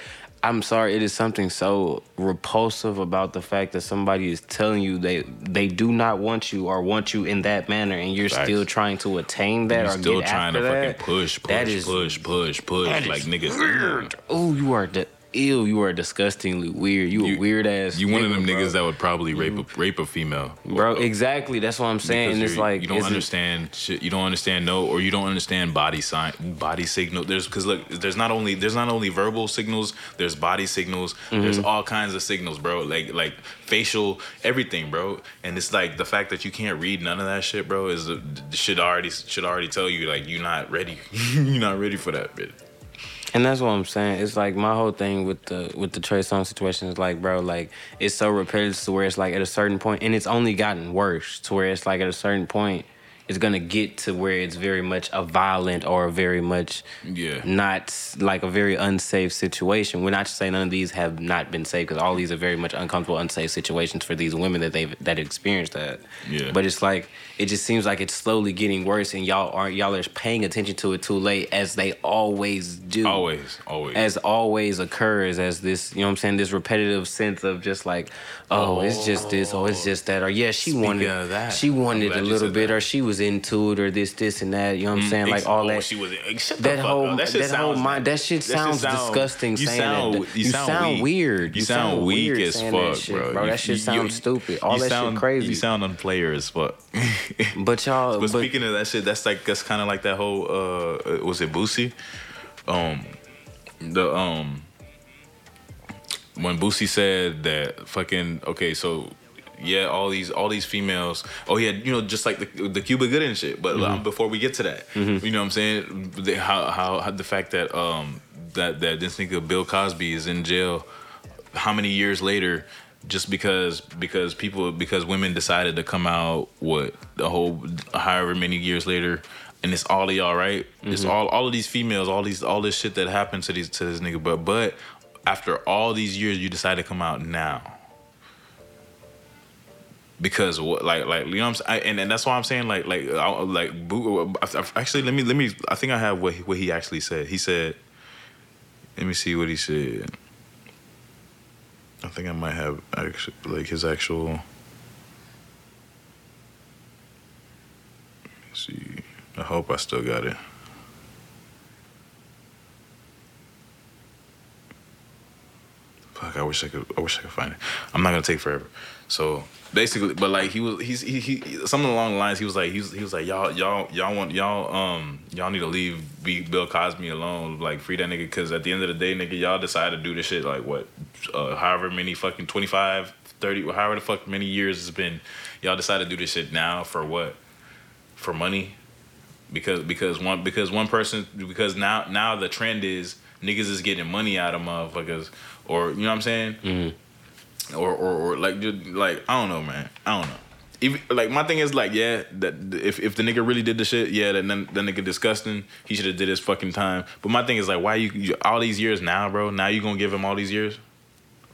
I'm sorry. It is something so repulsive about the fact that somebody is telling you they they do not want you or want you in that manner, and you're Facts. still trying to attain that you or still trying to that. fucking push, push, That is push, push, push, like niggas. Oh, you are the ill. You are disgustingly weird. You, a weird ass. You one of them bro. niggas that would probably rape a rape a female, Bro, exactly. That's what I'm saying. And it's like you don't is it- understand shit. You don't understand no, or you don't understand body sign, body signal. There's because look, there's not only there's not only verbal signals. There's body signals. Mm-hmm. There's all kinds of signals, bro. Like like facial, everything, bro. And it's like the fact that you can't read none of that shit, bro, is should already should already tell you like you're not ready. [LAUGHS] you're not ready for that bit. And that's what I'm saying. It's like my whole thing with the with the Trey Song situation is like, bro, like it's so repetitive to where it's like at a certain point, and it's only gotten worse to where it's like at a certain point, it's gonna get to where it's very much a violent or very much Yeah. not like a very unsafe situation. We're not saying none of these have not been safe because all these are very much uncomfortable, unsafe situations for these women that they've that experienced that. Yeah. But it's like it just seems like it's slowly getting worse, and y'all aren't y'all are paying attention to it too late, as they always do. Always, always. As always occurs, as this, you know what I'm saying, this repetitive sense of just like, oh, it's just this, oh, it's just that, or yeah, she Speaking wanted, that, she wanted a little bit, that. or she was into it, or this, this, and that, you know what I'm saying, like all oh, that. She was. The that whole up. That, shit that whole mind that shit that shit sounds sound- disgusting you saying sound, that. You, sound, weird. You, sound, weak weird as fuck, that shit, bro. bro. You- That shit you- sounds you- stupid. All that sound, shit crazy. You sound unplayer as fuck. [LAUGHS] but y'all, But but, speaking of that shit, that's like that's kind of like that whole uh was it Boosie? Um the um when Boosie said that fucking okay, so yeah, all these all these females. Oh yeah, you know, just like the the Cuba Gooding shit. But um, before we get to that, you know what I'm saying? The, how, how how the fact that um that that this nigga Bill Cosby is in jail, how many years later? Just because because people because women decided to come out what the whole however many years later. And it's all of y'all, right? It's all all of these females, all these all this shit that happened to these to this nigga. But but after all these years, you decide to come out now because like like you know I'm saying I, and, and that's why I'm saying like like I, like actually let me let me I think I have what he, what he actually said he said let me see what he said I think I might have actually like his actual see I hope I still got it Fuck, I wish I could. I wish I could find it. I'm not gonna take forever. So basically, but like he was, he's he, he something along the lines. He was like, he was, he was like, y'all, y'all, y'all want y'all, um, y'all need to leave be Bill Cosby alone. Like free that nigga, because at the end of the day, nigga, y'all decided to do this shit. Like what, uh, however many fucking 25, 30, however the fuck many years it's been, y'all decided to do this shit now for what? For money? Because because one because one person because now now the trend is niggas is getting money out of motherfuckers or you know what I'm saying or, or or like just like I don't know man I don't know even like my thing is like yeah that if if the nigga really did the shit yeah then then that nigga disgusting he should have did his fucking time but my thing is like why you, you all these years now bro now you gonna give him all these years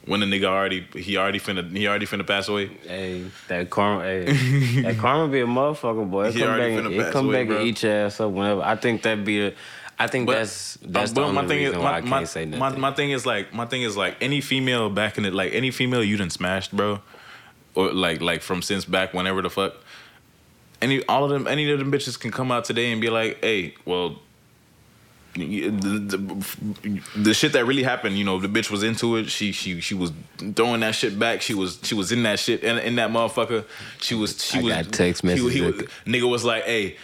when the nigga already he already finna he already finna pass away Hey, that karma, hey, that karma be a motherfucker, boy. It [LAUGHS] He come already back, finna and, it pass come away, back bro. and eat your ass up whenever. I think that be a, I think But- that's that's Uh, the but only my thing reason is why my, I can't my, say nothing. my thing is like my thing is like any female back in it like any female you done smashed bro or like like from since back whenever the fuck any all of them any of them bitches can come out today and be like hey well the, the, the shit that really happened, you know, the bitch was into it. She she she was throwing that shit back. She was she was in that shit and in that motherfucker. She was she I was got text he- he messages. was- nigga was like, hey,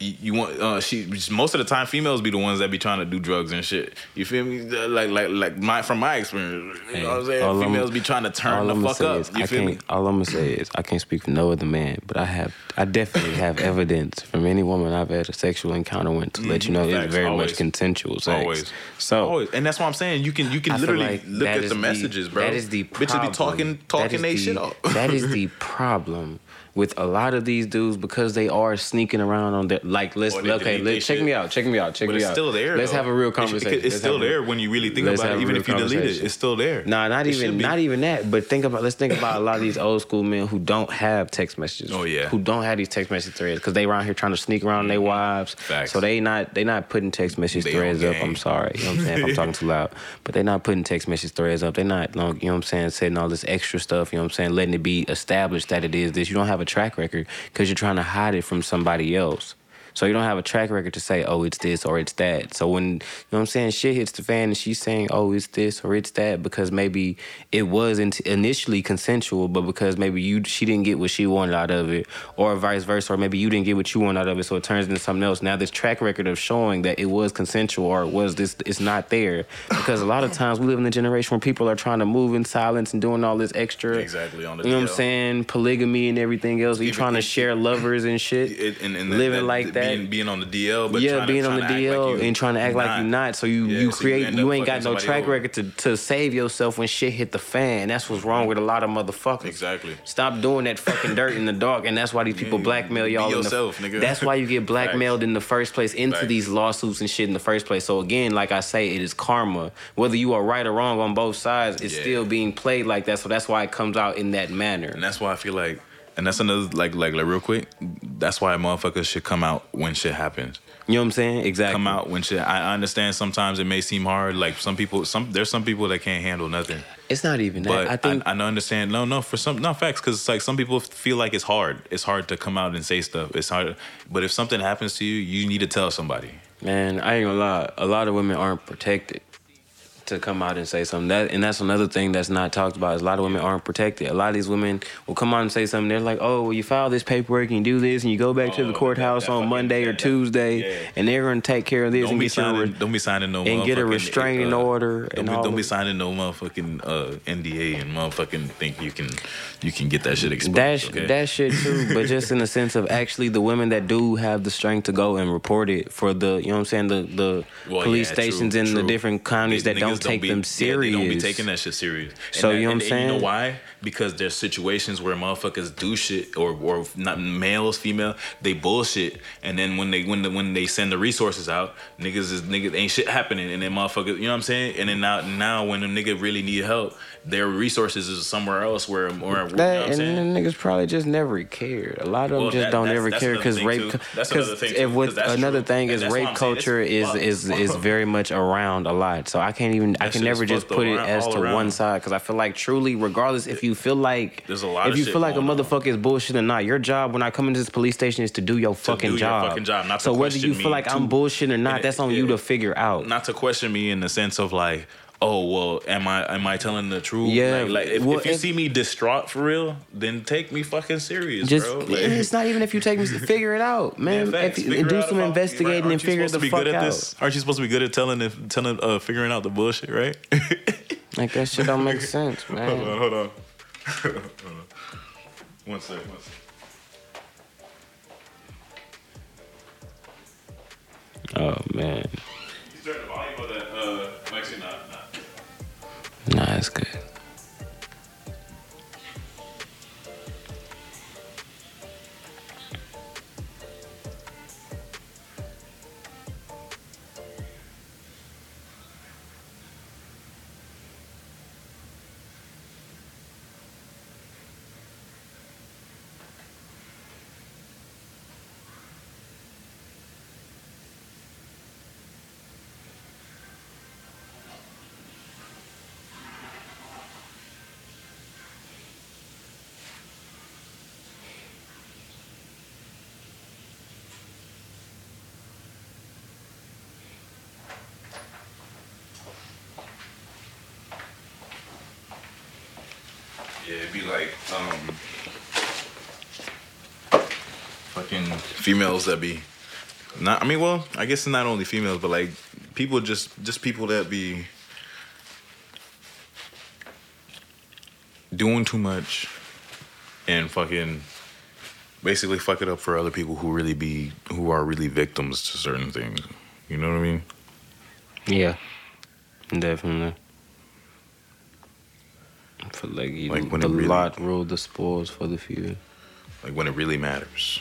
you, want uh she most of the time females be the ones that be trying to do drugs and shit. You feel me? Like like like my from my experience. You know what I'm saying? all I'm- females be trying to turn the I'ma fuck up. is You I feel me? All I'm gonna say is I can't speak for no other man, but I have, I definitely have [COUGHS] evidence from any woman I've had a sexual encounter with to let you know Mhm. It's very always. much consensual sex. Always. So Always. And that's what I'm saying. You can you can I literally like look at the messages, bro. That is the problem. Bitches be talking talking they shit up. that is the [LAUGHS] problem with a lot of these dudes because they are sneaking around on their like. Let's they okay. Let, they check shit. me out. Check me out. Check But me it's out. still there. Let's though. have a real conversation. It's Let's still there when you really think about it. Even if you delete it, it's still there. Nah, not It even not even that. But think about let's think about a lot of these old school men who don't have text messages. Oh, yeah. Who don't have these text message threads because they around here trying to sneak around their wives. Mm-hmm. Facts. So they not they not putting text message They threads up. I'm sorry. You know what I'm saying? If I'm talking too loud. [LAUGHS] But they not putting text message threads up. They not you know what I'm saying, setting all this extra stuff, you know what I'm saying, letting it be established that it is this. You don't have a track record because you're trying to hide it from somebody else. So you don't have a track record to say, oh, it's this or it's that. So when you know what I'm saying, shit hits the fan and she's saying, oh, it's this or it's that because maybe it was in- initially consensual, but because maybe you she didn't get what she wanted out of it, or vice versa, or maybe you didn't get what you wanted out of it, so it turns into something else. Now this track record of showing that it was consensual or it was this, it's not there because a lot of [LAUGHS] times we live in a generation where people are trying to move in silence and doing all this extra, Exactly, on the you know what I'm saying, polygamy and everything else. You trying to share lovers and shit, It- and- and living that- like that- that. being, being on the DL, but yeah, trying to- being on the DL like and trying to act like you're not. So you Yeah, you create end you, up ain't got no track over. record to, to save yourself when shit hit the fan. That's what's wrong with a lot of motherfuckers. Exactly. Stop doing that fucking dirt in the dark, and that's why these [LAUGHS] people Yeah, blackmail y'all. yourself, in the, nigga. That's why you get [LAUGHS] blackmailed in the first place into Facts. these lawsuits and shit in the first place. So again, like I say, it is karma. Whether you are right or wrong on both sides, it's Yeah. still being played like that. So that's why it comes out in that manner. And that's why I feel like, and that's another like like like real quick. That's why motherfuckers should come out when shit happens. You know what I'm saying? Exactly. Come out when shit. I understand sometimes it may seem hard. Like some people, some there's some people that can't handle nothing. It's not even that. But I think I, I, understand. No, no, for some, not facts, because it's like some people feel like it's hard. It's hard to come out and say stuff. It's hard. But if something happens to you, you need to tell somebody. Man, I ain't gonna lie. A lot of women aren't protected to come out and say something. That and that's another thing that's not talked about. Is a lot of women aren't protected. A lot of these women will come out and say something. They're like, "Oh, well, you file this paperwork and you do this and you go back to Oh, the courthouse that on Monday or that- Tuesday, yeah. and they're gonna take care of this Don't and be get signing. re- don't be signing no. and get a restraining uh, order Don't and be, all don't be signing no motherfucking uh, NDA and motherfucking think you can you can get that shit exposed. That okay? that shit too, but just in the [LAUGHS] sense of actually the women that do have the strength to go and report it for the you know what I'm saying the the Well, police yeah, stations true, in the different counties These that niggas don't take be- them yeah, they don't be taking that shit serious. And So, that- you know what I'm and You know saying? why? Because there's situations where motherfuckers do shit, or or not males, female, they bullshit, and then when they when the, when they send the resources out, niggas is niggas ain't shit happening, and then motherfuckers, you know what I'm saying? And then now now when the nigga really need help, their resources is somewhere else where or you know That, and saying? then niggas probably just never cared. A lot of them Well, just that- don't ever care because rape. That's another thing, too, if with another true. thing is rape culture is is is very much around a lot. So I can't even I can never just put it as to around. one side because I feel like truly, regardless if you feel like There's a lot if you feel like a on. motherfucker is bullshit or not, your job when I come into this police station is to do your fucking do your job. fucking job, so whether you feel like I'm bullshit or not, that's on you to figure out. not to question me in the sense of like, oh well, am I am I telling the truth? Yeah, Like, like, if, well, if you if- see me distraught for real, then take me fucking serious, Just bro. Like, it's not even if you take me [LAUGHS] figure it out, man. facts. if you, Figure do out some if I'm- investigating right? and Aren't you figure supposed the to be fuck good at out. this? Aren't you supposed to be good at telling if telling uh figuring out the bullshit, right? [LAUGHS] Like that shit don't make sense, [LAUGHS] hold man. on, hold on. Hold on. One sec, one sec. Oh man, nah, it's good. Yeah, it'd be like um fucking females that be not I mean well, I guess not only females, but like people just just people that be doing too much and fucking basically fuck it up for other people who really be who are really victims to certain things. You know what I mean? Yeah, definitely. I feel like, you, Like, when the really- lot ruled the spoils for the few. like when it really matters.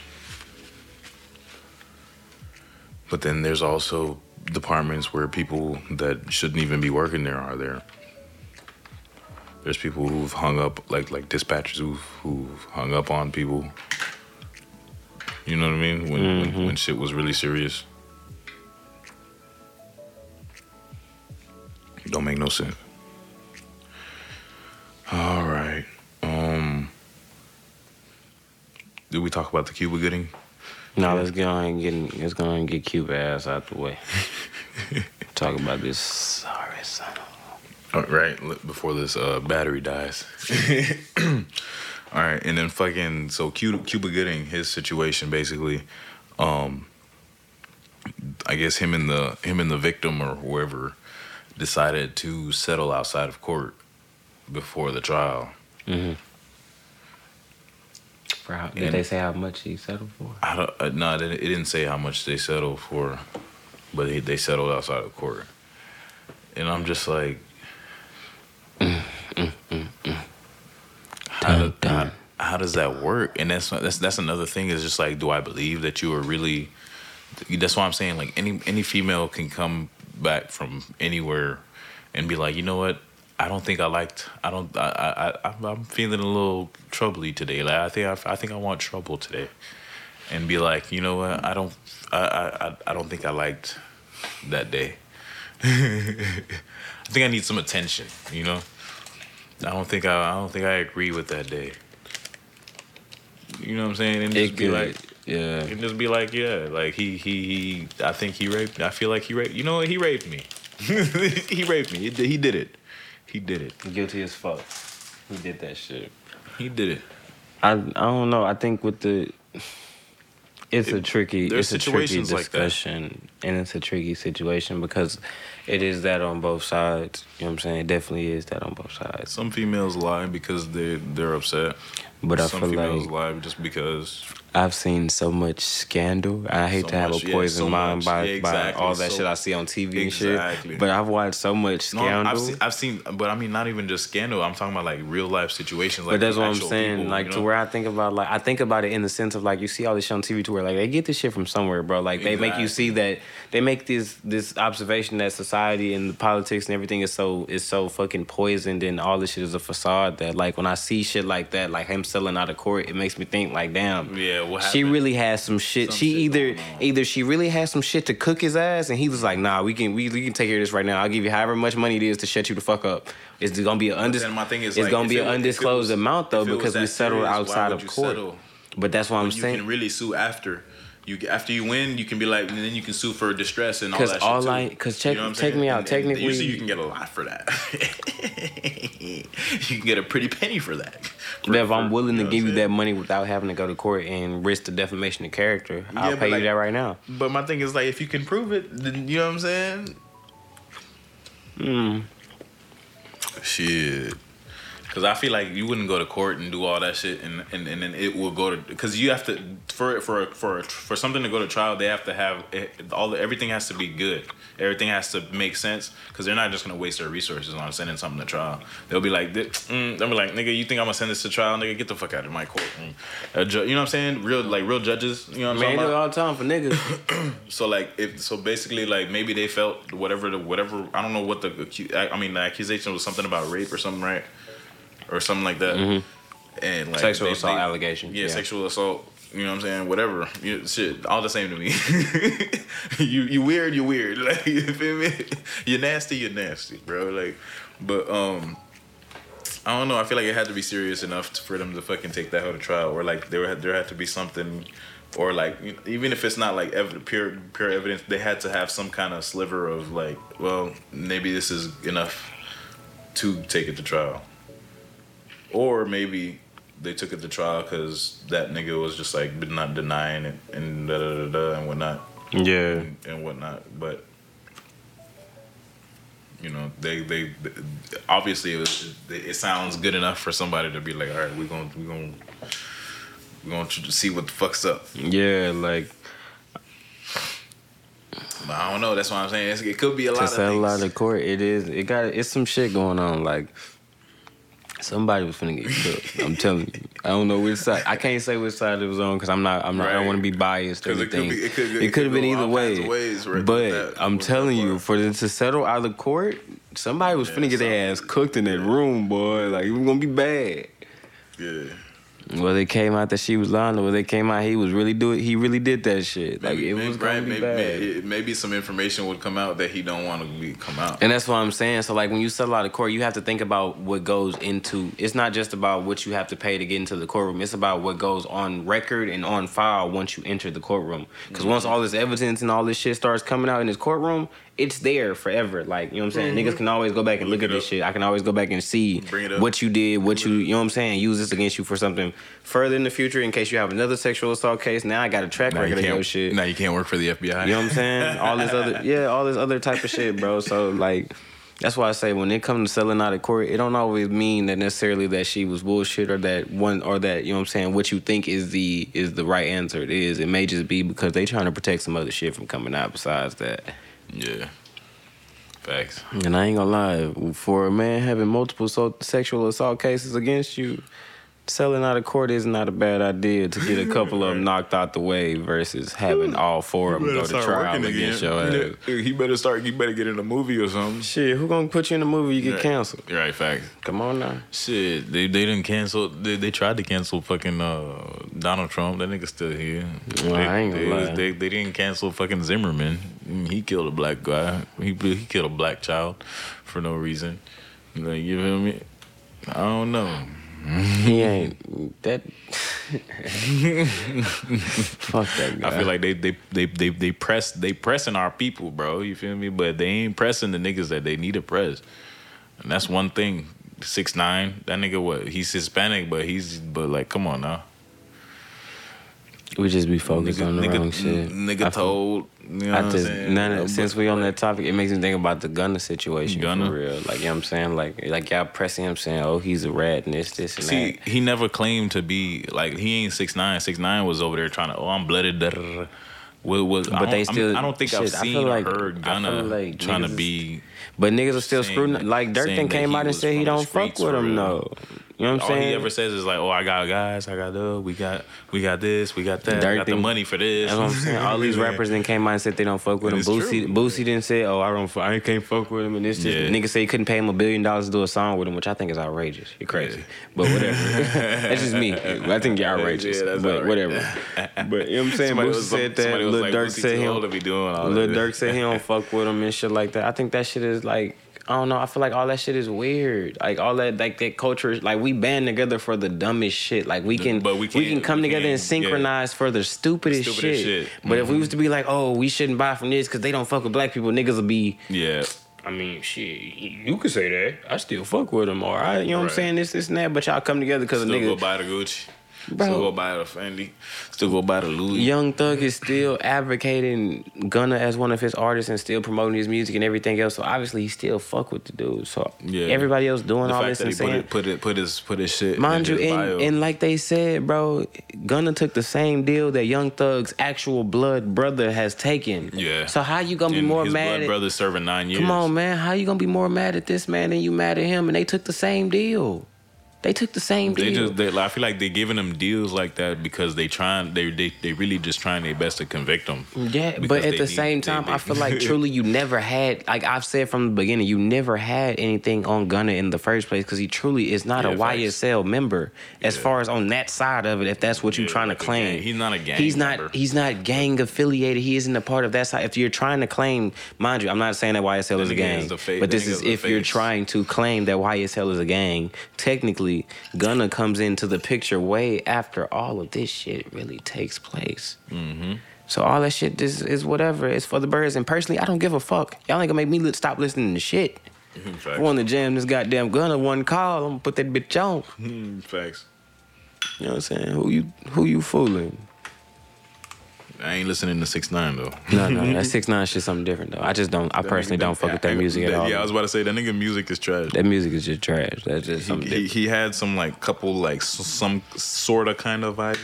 But then there's also departments where people that shouldn't even be working there are there. There's people who've hung up, like like dispatchers who've who've hung up on people. You know what I mean? When when, mm-hmm. when shit was really serious. Don't make no sense. All right. Um. Did we talk about the Cuba Gooding? Now let's on and get let's go and get Cuba ass out the way. [LAUGHS] Talk about this sorry son. Oh, right before this uh, battery dies. [COUGHS] All right, and then fucking so Cuba, Cuba Gooding, his situation basically, um, I guess him and the him and the victim or whoever decided to settle outside of court before the trial. Mhm. For how, did And- they say how much he settled for? I don't. Uh, no, it didn't, it didn't say how much they settled for, but they, they settled outside of court. And I'm just like, how, Dun, do- how, how does that work? And that's that's that's another thing. Is just like, do I believe that you are really? That's why I'm saying like any any female can come back from anywhere and be like, you know what? I don't think I liked. I don't. I. I. I'm- feeling a little troubly today. Like I think. I, I think I want trouble today, and be like, you know what? I don't. I. I. I- I don't think I liked that day. [LAUGHS] I think I need some attention. You know. I don't think I. I don't think I agree with that day. You know what I'm saying? And just It be could, like, yeah. and just be like, yeah, like he he he. I think he raped. I feel like he raped. You know what? He raped me. [LAUGHS] he raped me. He did, he did it. He did it. Guilty as fuck. He did that shit. He did it. I I don't know. I think with the it's a tricky it's a tricky situations like that. discussion and it's a tricky situation because it is that on both sides. You know what I'm saying? It definitely is that on both sides. Some females lie because they they're upset. But I feel Some feel females like lie just because. I've seen so much scandal. I hate So to have much, a yeah, poison so mind much. by, Yeah, by all that So- shit I see on TV Exactly. and shit. But I've watched so much No, scandal. I've seen, I've seen, but I mean, not even just scandal. I'm talking about like real life situations. Like but that's what I'm saying. people, like you to where I think about like I think about it in the sense of like you see all this shit on TV to where like they get this shit from somewhere, bro. Like they make you see that they make this this observation that society and the politics and everything is so is so fucking poisoned and all this shit is a facade that like when I see shit like that, like him selling out of court, it makes me think like damn. Yeah, what She really has some shit. Some she shit either either she really has some shit to cook his ass, and he was like, "Nah, we can we, we can take care of this right now. I'll give you however much money it is to shut you the fuck up." It's gonna be an undis- my thing is, it's like, gonna be an was- if it undisclosed was- amount though if it was because we settled serious, why outside of court. settle? But that's what I'm When you saying. can really sue after. You after you win, you can be like, and then you can sue for distress and all that. all shit too. I- 'cause check- I'm check saying? me out. And- Technically- usually you can get a lot for that. [LAUGHS] you can get a pretty penny for that. For- But if I'm willing to know give you that money without having to go to court and risk the defamation of character, I'll pay like- you that right now. But my thing is like, if you can prove it, then you know what I'm saying. Mm. Shit. Cause I feel like you wouldn't go to court and do all that shit, and and, and then it will go to. Cause you have to for for for for something to go to trial, they have to have all the, everything has to be good. Everything has to make sense. Cause they're not just gonna waste their resources on sending something to trial. They'll be like, mm, they'll be like, nigga, you think I'm gonna send this to trial? Nigga, get the fuck out of my court. Mm. A ju- you know what I'm saying? Real like real judges. You know what I'm Man, saying? all the time for niggas. [COUGHS] [COUGHS] So like if so basically like maybe they felt whatever the whatever I don't know what the I, I mean the accusation was something about rape or something right or something like that. And like Mm-hmm. Sexual they- assault they- allegation. yeah, sexual assault you know what I'm saying? Whatever. You, shit all the same to me. [LAUGHS] You you weird you weird. [LAUGHS] Like you feel me? You nasty you nasty bro. Like but um I don't know. I feel like it had to be serious enough to, for them to fucking take that hoe to trial or like there had there had to be something or like even if it's not like ev- pure pure evidence, they had to have some kind of sliver of like, well, maybe this is enough to take it to trial, or maybe they took it to trial because that nigga was just like not denying it and da da da da and whatnot Yeah. and, and whatnot, but. You know, they, they obviously it, was, it sounds good enough for somebody to be like, all right, we're gonna we're gonna we're gonna see what the fuck's up. Yeah, like But I don't know. That's what I'm saying. It's, it could be a lot of settle things. out of court, it is. It got. It's some shit going on. Like somebody was finna get cooked. I'm telling you. I don't know which side. I can't say which side it was on because I'm not. I'm not. I don't want to be biased. Or it could be- it could- It it could have been either all kinds of way. ways right but that- I'm telling you, for them to settle out of court, somebody was Yeah, finna get their ass cooked in that room, boy. Like it was gonna be bad. Yeah. Whether it came out that she was lying or whether it came out he was really do it, he really did that shit. Like Maybe, it maybe, was right, be maybe, maybe, maybe some information would come out that he don't want to be come out. And that's what I'm saying. So like when you settle out of court, you have to think about what goes into. It's not just about what you have to pay to get into the courtroom. It's about what goes on record and on file once you enter the courtroom. Because once Mm-hmm. all this evidence and all this shit starts coming out in this courtroom, it's there forever. Like you know what I'm saying. Niggas can always go back and look, Mm-hmm. Look at this up. shit. I can always go back and see Bring it up. what you did, what you you know what I'm saying. Use this against you for something further in the future in case you have another sexual assault case. Now I got a track Now record of your shit. now you can't work for the FBI. You know what I'm saying? All this other, [LAUGHS] yeah, all this other type of shit, bro. So like, That's why I say when it comes to selling out of court, it don't always mean that necessarily that she was bullshit or that one or that you know what I'm saying what you think is the is the right answer. It is. It may just be because they trying to protect some other shit from coming out besides that. Yeah. Facts. And I ain't gonna lie, for a man having multiple so- sexual assault cases against you, selling out of court is not a bad idea to get a couple of [LAUGHS] them knocked out the way versus having all four of them go to trial against your ass. He better start. He better get in a movie or something. Shit, who gonna put you in a movie you get Right. canceled? Right. Facts. Come on now. Shit, they they didn't cancel. They, they tried to cancel fucking uh, Donald Trump. That nigga still here. Well, they, I ain't gonna they, lie. They, they didn't cancel fucking Zimmerman. He killed a black guy. He he killed a black child for no reason. Like you feel me? I don't know. He ain't that. Fuck that guy. I feel like they they they they they press they pressing our people, bro. You feel me? But they ain't pressing the niggas that they need to press. And that's one thing. Six nine, that nigga what? He's Hispanic, but he's but like, come on now. We just be focused on the nigga, wrong shit. Nigga I told. You know I what I'm just saying? none of, since we on that topic, it makes me think about the Gunna situation Gunna? for real. Like you know what I'm saying, like like y'all pressing him saying, "Oh, he's a rat and this, this, and See, that." he never claimed to be like he ain't six nine. Six nine was over there trying to. Oh, I'm blooded. Da, da, da. What was? I But they still- I don't think I've shit, I seen feel or like- heard I Gunna like trying to be. But niggas are still screwing. Like Durk then that came out and said he don't fuck with him though. You know what I'm All saying? All he ever says is like, "Oh, I got guys, I got uh, we got we got this, we got that, Durk got the money for this." That's what I'm saying. All [LAUGHS] these rappers then came out and said they don't fuck with him. And it's Boosie, true. Boosie didn't say, "Oh, I don't, I can't fuck with him." And this, Yeah. nigga say he couldn't pay him a billion dollars to do a song with him, which I think is outrageous. You're crazy, but whatever. [LAUGHS] that's just me. I think you're outrageous, Yeah, that's but outrageous. whatever. But you know what I'm saying? Somebody Boosie was- said that. Lil like, Durk "Boosie said too he don't. be doing all Lil. Durk said he don't fuck with him and shit like that. I think that shit is like. I don't know. I feel like all that shit is weird. Like all that, like that culture. Like we band together for the dumbest shit. Like we can, But we can, we can come we together can't- and synchronize for the stupidest, Stupidest shit. shit. But if we Mhm. was to be like, oh, we shouldn't buy from this because they don't fuck with black people, niggas will be. Yeah, I mean, shit, you could say that. I still fuck with them, all right. You know what I'm saying? This, this, and that. But y'all come together because a still go buy the Gucci, Bro. still go buy the Fendi, still go buy the Louis. Young Thug is still advocating Gunna as one of his artists and still promoting his music and everything else. So obviously he still fuck with the dude. So Yeah. everybody else doing the all this and put saying, it, put it, put his, put his shit. Mind in you, and, and like they said, bro, Gunna took the same deal that Young Thug's actual blood brother has taken. Yeah. So how you gonna be more his mad blood at? brother serving nine years. Come on, man. How you gonna be more mad at this man than you mad at him? And they took the same deal. They took the same deal. They just, they, I feel like they're giving them deals like that because they trying, they, they, they really just trying their best to convict them. Yeah, but at the need- same time, they- I feel like [LAUGHS] truly you never had, like I've said from the beginning, you never had anything on Gunna in the first place because he truly is not Yeah, a. YSL member. As Yeah. far as on that side of it, if that's what you're Yeah, trying to claim. He's not a gang He's member. not. He's not gang affiliated. He isn't a part of that side. If you're trying to claim, mind you, I'm not saying that YSL is a gang, is fa- but this is if you're trying to claim that YSL is a gang. Technically, Gunna comes into the picture way after all of this shit really takes place. Mm-hmm. So all that shit is, is whatever. It's for the birds. And personally, I don't give a fuck. Y'all ain't gonna make me stop listening to shit. Facts. I want to jam this goddamn Gunna one call. I'm gonna put that bitch on. Mm, Facts. You know what I'm saying? Who you who you fooling? I ain't listening to six nine though. No, no, that [LAUGHS] six nine shit something different though. I just don't. I personally don't fuck with that music at all. Yeah, I was about to say that nigga music is trash. that music is just trash. That's just He, something he, he had some like couple like some sort of kind of vibe,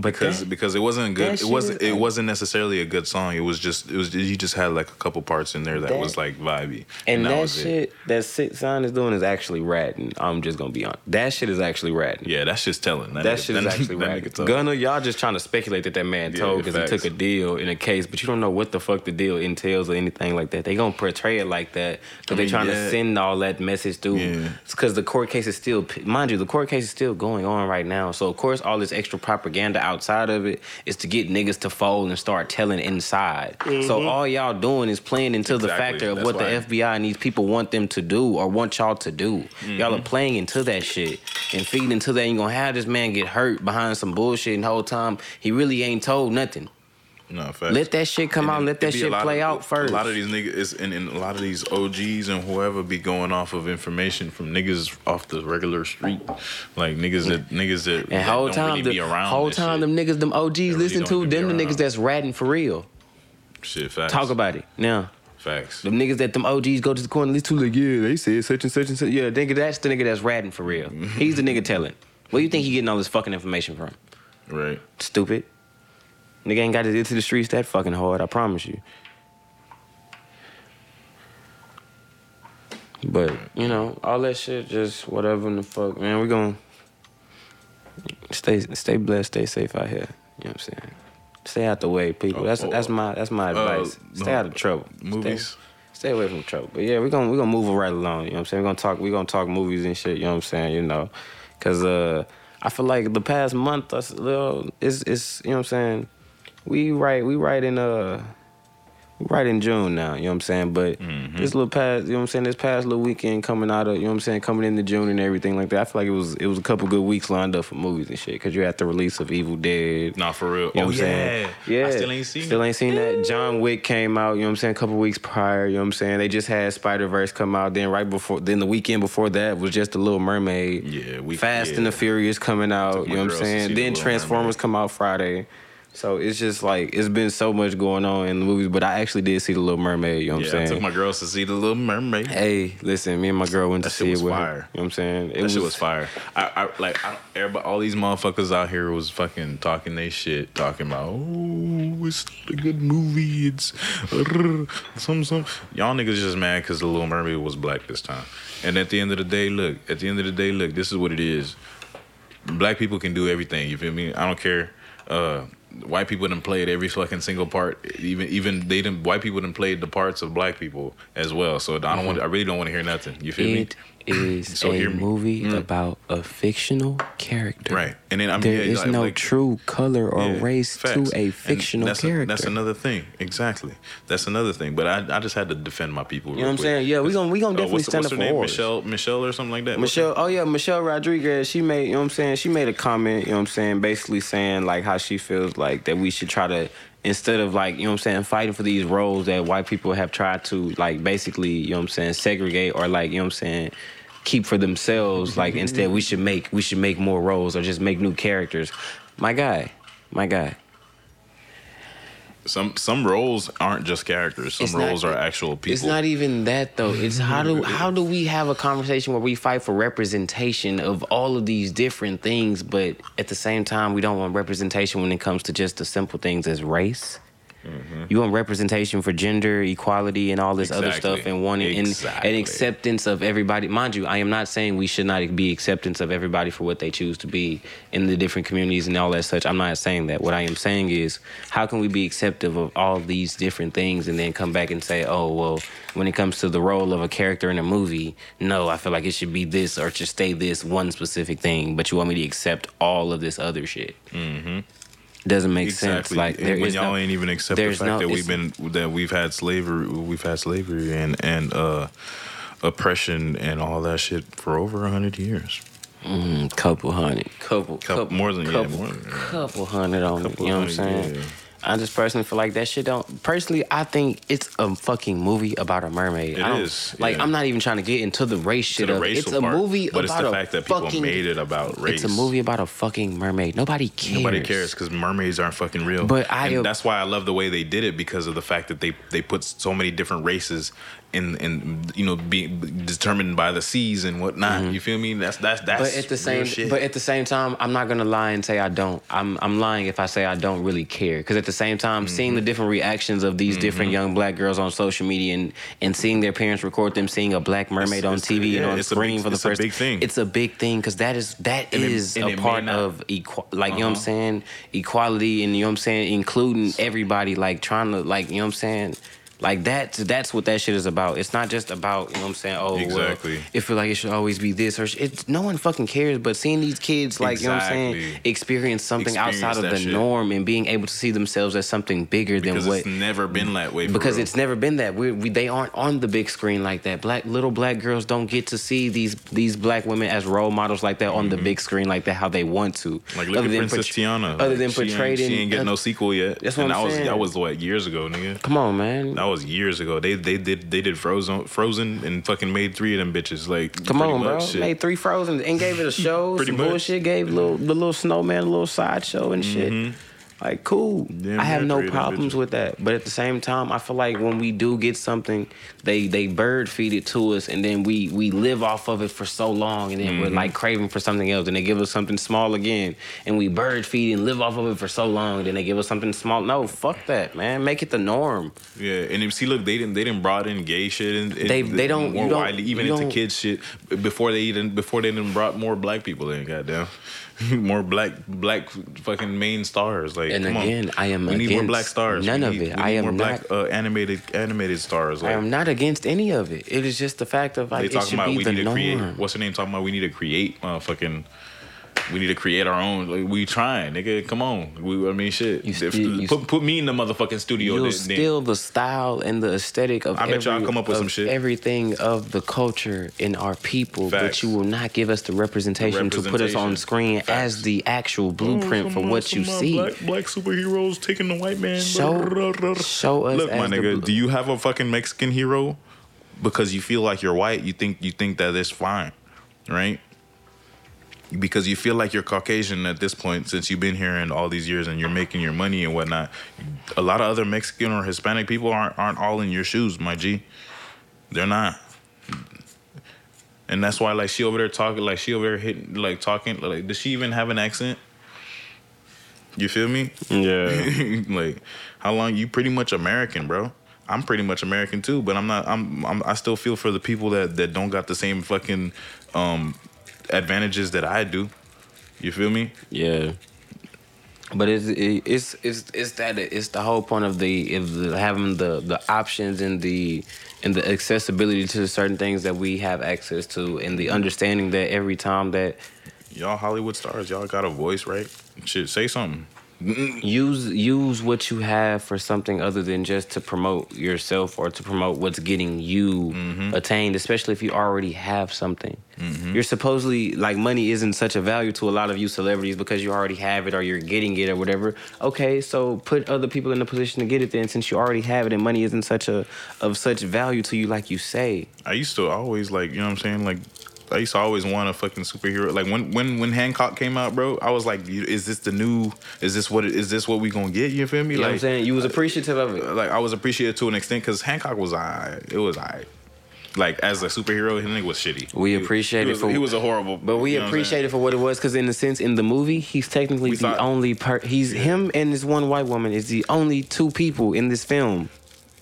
because that- because it wasn't good. that It wasn't it like- wasn't necessarily a good song. It was just it was he just had like a couple parts in there that, That- was like vibey, And that, was it. shit that six nine is doing is actually ratting. I'm just gonna be honest. That shit is actually ratting. Yeah, that's just telling. That, That nigga- shit is [LAUGHS] actually ratting. Gunna, y'all just trying to speculate that that man told because he facts. Took a deal in a case, but you don't know what the fuck the deal entails or anything like that. They gonna portray it like that because I they mean, trying yeah. to send all that message through. Yeah. It's because the court case is still, mind you, the court case is still going on right now. So of course, all this extra propaganda outside of it is to get niggas to fold and start telling inside. So all y'all doing is playing into the Mm-hmm. Factor of That's what why- the FBI and these people want them to do or want y'all to do. Y'all Mm-hmm. are playing into that shit and feeding into that. You gonna have this man get hurt behind some bullshit, and the whole time he really ain't told nothing. No, facts. Let that shit come And out. it- Let that shit play of- out first. A lot of these niggas is- and, and a lot of these OGs and whoever be going off of information from niggas off the regular street, like niggas that niggas that, and that whole time, really the be around. whole time, shit. them niggas, them OGs really listen to them, the niggas that's ratting for real. shit facts. Talk about it now. Facts. Them niggas that them OGs go to the corner, these two like, yeah, they said such and such and such. Yeah, nigga, that's the nigga that's ratting for real. He's the nigga telling. Where you think he getting all this fucking information from? Right. Stupid. Nigga ain't got to get to the streets that fucking hard, I promise you. But, you know, all that shit, just whatever in the fuck, man, we gonna stay stay blessed, stay safe out here. You know what I'm saying? Stay out the way, people. That's Oh, that's my that's my uh, advice. Stay out of trouble. movies? Stay, stay away from trouble. But yeah, we're gonna we're gonna move right along. You know what I'm saying? We're gonna talk we're gonna talk movies and shit, you know what I'm saying, you know. Cause uh I feel like the past month us little it's it's you know what I'm saying, we right we right in uh we right in June now, you know what I'm saying? But Mm-hmm. this little past, you know what I'm saying, this past little weekend coming out of, you know what I'm saying, coming into June and everything like that, I feel like it was it was a couple good weeks lined up for movies and shit. Cause you had the release of Evil Dead. Not for real. You know oh what I'm saying? yeah. I still ain't seen Still it. ain't seen that. John Wick came out, you know what I'm saying, a couple weeks prior, you know what I'm saying? They just had Spider Verse come out. Then right before then the weekend before that was just the Little Mermaid. Yeah, we- Fast yeah. and the Furious coming out, you know what I'm girls to see saying? The Then Little Transformers Mermaid. come out Friday. So it's just like it's been so much going on in the movies, but I actually did see the Little Mermaid, you know what Yeah, I'm saying? I took my girls to see the Little Mermaid. Hey, listen, me and my girl went That to see was it with her. fire. You know what I'm saying? It That shit was fire. I, I like I, everybody, all these motherfuckers out here was fucking talking they shit, talking about oh, it's a good movie. It's [LAUGHS] some some. Y'all niggas just mad because the Little Mermaid was black this time. And at the end of the day, look. At the end of the day, look. This is what it is. Black people can do everything. You feel me? I don't care. Uh, white people done played every fucking single part. Even even they didn't. White people didn't play the parts of black people as well. So I don't want. Mm-hmm. I really don't want to hear nothing. You feel me? It is So a movie Mm. about a fictional character. Right. And then I mean, There yeah, is like- no like- true color or Yeah, race facts. to a fictional that's character. that's another thing. Exactly. That's another thing. But I, I just had to defend my people. You know what I'm saying? Yeah, we gonna- we gonna definitely what's, stand what's up her for name? ours. Michelle, Michelle or something like that. What's Michelle, oh yeah, Michelle Rodriguez, she made, you know what I'm saying? She made a comment, you know what I'm saying, basically saying like how she feels like that we should try to instead of like, you know what I'm saying, fighting for these roles that white people have tried to like basically, you know what I'm saying, segregate or like, you know what I'm saying, keep for themselves, like [LAUGHS] instead we should make we should make more roles or just make new characters. My guy, my guy. Some some roles aren't just characters. Some It's not- roles are actual people. It's not even that though. It's how do [LAUGHS] how do we have a conversation where we fight for representation of all of these different things, but at the same time we don't want representation when it comes to just the simple things as race. You want representation for gender equality and all this other stuff, and wanting and, Exactly. and acceptance of everybody. Mind you, I am not saying we should not be acceptance of everybody for what they choose to be in the different communities and all that such. I'm not saying that. What I am saying is, how can we be acceptive of all these different things and then come back and say, oh well, when it comes to the role of a character in a movie, no, I feel like it should be this or it should stay this one specific thing, but you want me to accept all of this other shit. Mm-hmm. Doesn't make sense. Exactly. Like And there when y'all no, ain't even accept the fact no- that we've been that we've had slavery, we've had slavery and and uh, oppression and all that shit for over a hundred years. Mm, couple hundred, couple, Couple- couple more than- yeah, couple, more than- yeah. couple hundred on. Couple You know what I'm saying? yeah. I just personally feel like that shit don't. Personally, I think it's a fucking movie about a mermaid. It I don't, is, Like yeah. I'm not even trying to get into the race shit the It's a part, movie but about it's the fact that people fucking, made it about race. It's a movie about a fucking mermaid. Nobody cares. Nobody cares because mermaids aren't fucking real. But I- and that's why I love the way they did it because of the fact that they they put so many different races in in you know being determined by the seas and whatnot. You feel me? That's that's that's. Mm-hmm. But at the same, shit. but at the same time, I'm not gonna lie and say I don't. I'm I'm lying if I say I don't really care. Because at the same time, seeing Mm-hmm. the different reactions of these different young black girls on social media and and seeing their parents record them seeing a black mermaid It's- on it's- TV yeah, and on screen big- for the it's a first big thing. It's a big thing because that is that And is and it a part of equal, like you know what I'm Uh-huh. saying, equality and you know what I'm saying, including everybody, like trying to like you know what I'm saying. Like that's that's what that shit is about. It's not just about you know what I'm saying. Oh, Exactly. well, it feel like it should always be this or sh- it's no one fucking cares. But seeing these kids like you know what I'm saying experience something Experience outside of the shit. norm and being able to see themselves as something bigger because than what it's never been that way. Because real. it's never been that we, we they aren't on the big screen like that black little black girls don't get to see these these black women as role models like that on the big screen like that how they want to Mm-hmm. like look Other at Princess portray- Tiana. other Like, than she ain't- portrayed in she ain't getting uh, no sequel yet. That's what and I'm that was saying. that was what years ago, nigga. come on man That was years ago. They they did they did Frozen Frozen and fucking made three of them bitches. Like Come on, bro. shit. Made three Frozen and gave it a [LAUGHS] show. Pretty some much. bullshit. Gave little the little snowman a little sideshow and shit. Mm-hmm. Like, cool. Yeah, I have no problems with that. But at the same time, I feel like when we do get something, they they bird feed it to us, and then we we live off of it for so long, and then Mm-hmm. we're like craving for something else, and they give us something small again, and we bird feed and live off of it for so long, then they give us something small. No, fuck that, man. Make it the norm. Yeah, and if, see, look, they didn't they didn't brought in gay shit and, and They- they don't- more you don't- widely, even into kids shit before they even before they didn't brought more black people in. Goddamn, [LAUGHS] more black black fucking main stars. Like, And again, on. I am we need more black stars. none We of need- it. I am more black not- uh, animated animated stars. I am not against any of it. It is just the fact of they like it talking should about be we the need to norm. create. What's the name talking about? We need to create motherfucking. We need to create our own. Like, we trying, nigga. Come on. We, I mean, shit. You still- you put, put me in the motherfucking studio. You'll then- then- steal the style and the aesthetic of I bet y'all come up with some shit. everything of the culture in our people, but you will not give us the representation, to put us on screen Facts. as the actual blueprint for what you see. Black, black superheroes taking the white man. Show- show us Look, my as the nigga, bl- do you have a fucking Mexican hero? Because you feel like you're white, you think you think that it's fine, right? Because you feel like you're Caucasian at this point since you've been here and all these years and you're making your money and whatnot. A lot of other Mexican or Hispanic people aren't aren't all in your shoes, my G. They're not. And that's why like she over there talking like she over there hitting like talking like does she even have an accent? You feel me? Yeah. [LAUGHS] like how long you pretty much American, bro. I'm pretty much American too, but I'm not I'm, I'm I still feel for the people that that don't got the same fucking um advantages that I do. You feel me? Yeah. But it's it's it's it's that it's the whole point of the of the, having the the options and the and the accessibility to certain things that we have access to and the understanding that every time that Y'all Hollywood stars, y'all got a voice, right? Shit, say something. Use use what you have for something other than just to promote yourself or to promote what's getting you mm-hmm. attained especially if you already have something. Mm-hmm. You're supposedly like money isn't such a value to a lot of you celebrities because you already have it or you're getting it or whatever. Okay so put other people in a position to get it then since you already have it and money isn't such a of such value to you like you say. I used to always like, you know what I'm saying? Like I used to always want a fucking superhero. Like when when when Hancock came out, bro, I was like, is this the new? Is this what is this what we gonna get? You feel me? you know what I'm saying you was appreciative of it uh, like I was appreciative to an extent because Hancock was I. It was I. Like as a superhero, his nigga was shitty. We He- appreciate he it was, for- he was a horrible. But we you know appreciate it for what it was, because in a sense, in the movie, he's technically We the thought- only per. He's him and this one white woman is the only two people in this film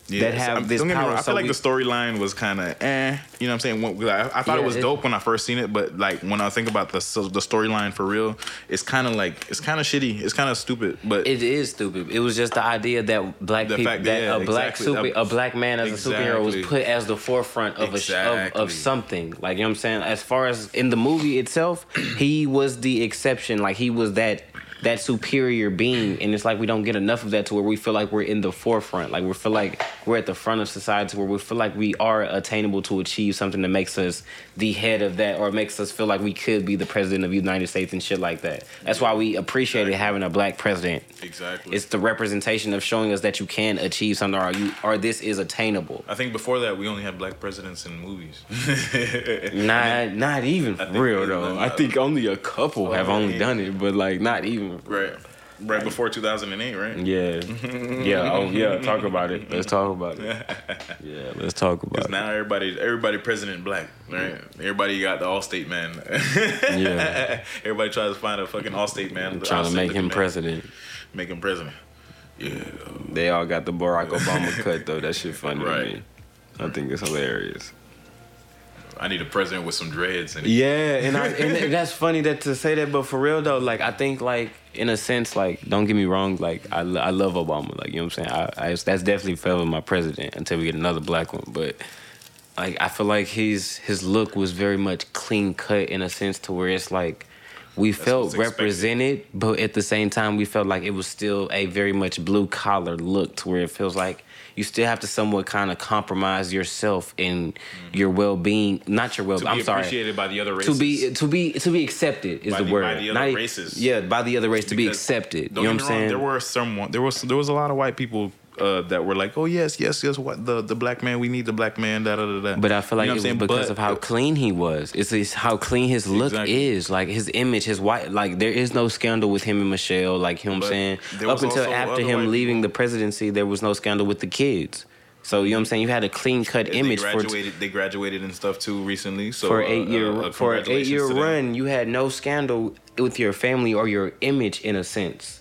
that have I'm- this don't get me power. wrong, I so feel like we- the storyline was kind of eh. You know what I'm saying? When- I, I thought Yeah, it was it- dope when I first seen it, but like when I think about the so- the storyline for real, it's kind of like it's kind of shitty. It's kind of stupid. But It is stupid. It was just the idea that black people, fact- that yeah, a black exactly. super, a black man as a superhero was put as the forefront of a of, of something. Like you know what I'm saying. As far as in the movie itself, he was the exception. Like he was that that superior being, and it's like we don't get enough of that to where we feel like we're in the forefront. Like we feel like we're at the front of society, where we feel like we are attainable to achieve something that makes us the head of that, or makes us feel like we could be the president of the United States and shit like that. That's why we appreciated having a black president. exactly. It's the representation of showing us that you can achieve something, or you, or this is attainable. I think before that we only had black presidents in movies. [LAUGHS] Not, not even real though. I think only a couple oh, have Oh, only yeah. done it, but like not even. Right, right before 2008, right? Yeah, [LAUGHS] yeah, oh yeah. Talk about it. Let's talk about it. [LAUGHS] Yeah, let's talk about Because it. now everybody, everybody president black, right? Everybody got the Allstate man. Yeah. [LAUGHS] Everybody tries to find a fucking Allstate man. Trying to make him looking man. president. Make him president. Yeah. They all got the Barack Obama cut though. That shit funny Right. to me. I think it's hilarious. I need a president with some dreads and Yeah, and I, and [LAUGHS] that's funny that to say that, but for real though, like I think like in a sense, like don't get me wrong, like I, I love Obama, like you know what I'm saying. I, I that's definitely forever my president until we get another black one, but like I feel like his his look was very much clean cut in a sense to where it's like we felt what's expected. represented, but at the same time we felt like it was still a very much blue collar look to where it feels like you still have to somewhat kind of compromise yourself in your well being, not your well. to be I'm sorry appreciated by the other races. to be to be to be accepted is By the the- word. by the other Not races. Yeah, by the other race to be accepted. You know what I'm me wrong, saying? There were some. There was there was a lot of white people uh, that were like, oh yes, yes, yes, what the the black man, we need the black man, da da da da. But I feel like You know it was saying? because But- of how clean he was. It's, it's how clean his look Exactly. is, like his image, his white. Like there is no scandal with him and Michelle. Like you know what I'm saying. Up until after him leaving the presidency, there was no scandal with the kids. So you know what I'm saying. You had a clean cut They image for graduated. they graduated and stuff too recently. So for uh, eight year uh, uh, for an eight year congratulations to them. run. You had no scandal with your family or your image in a sense.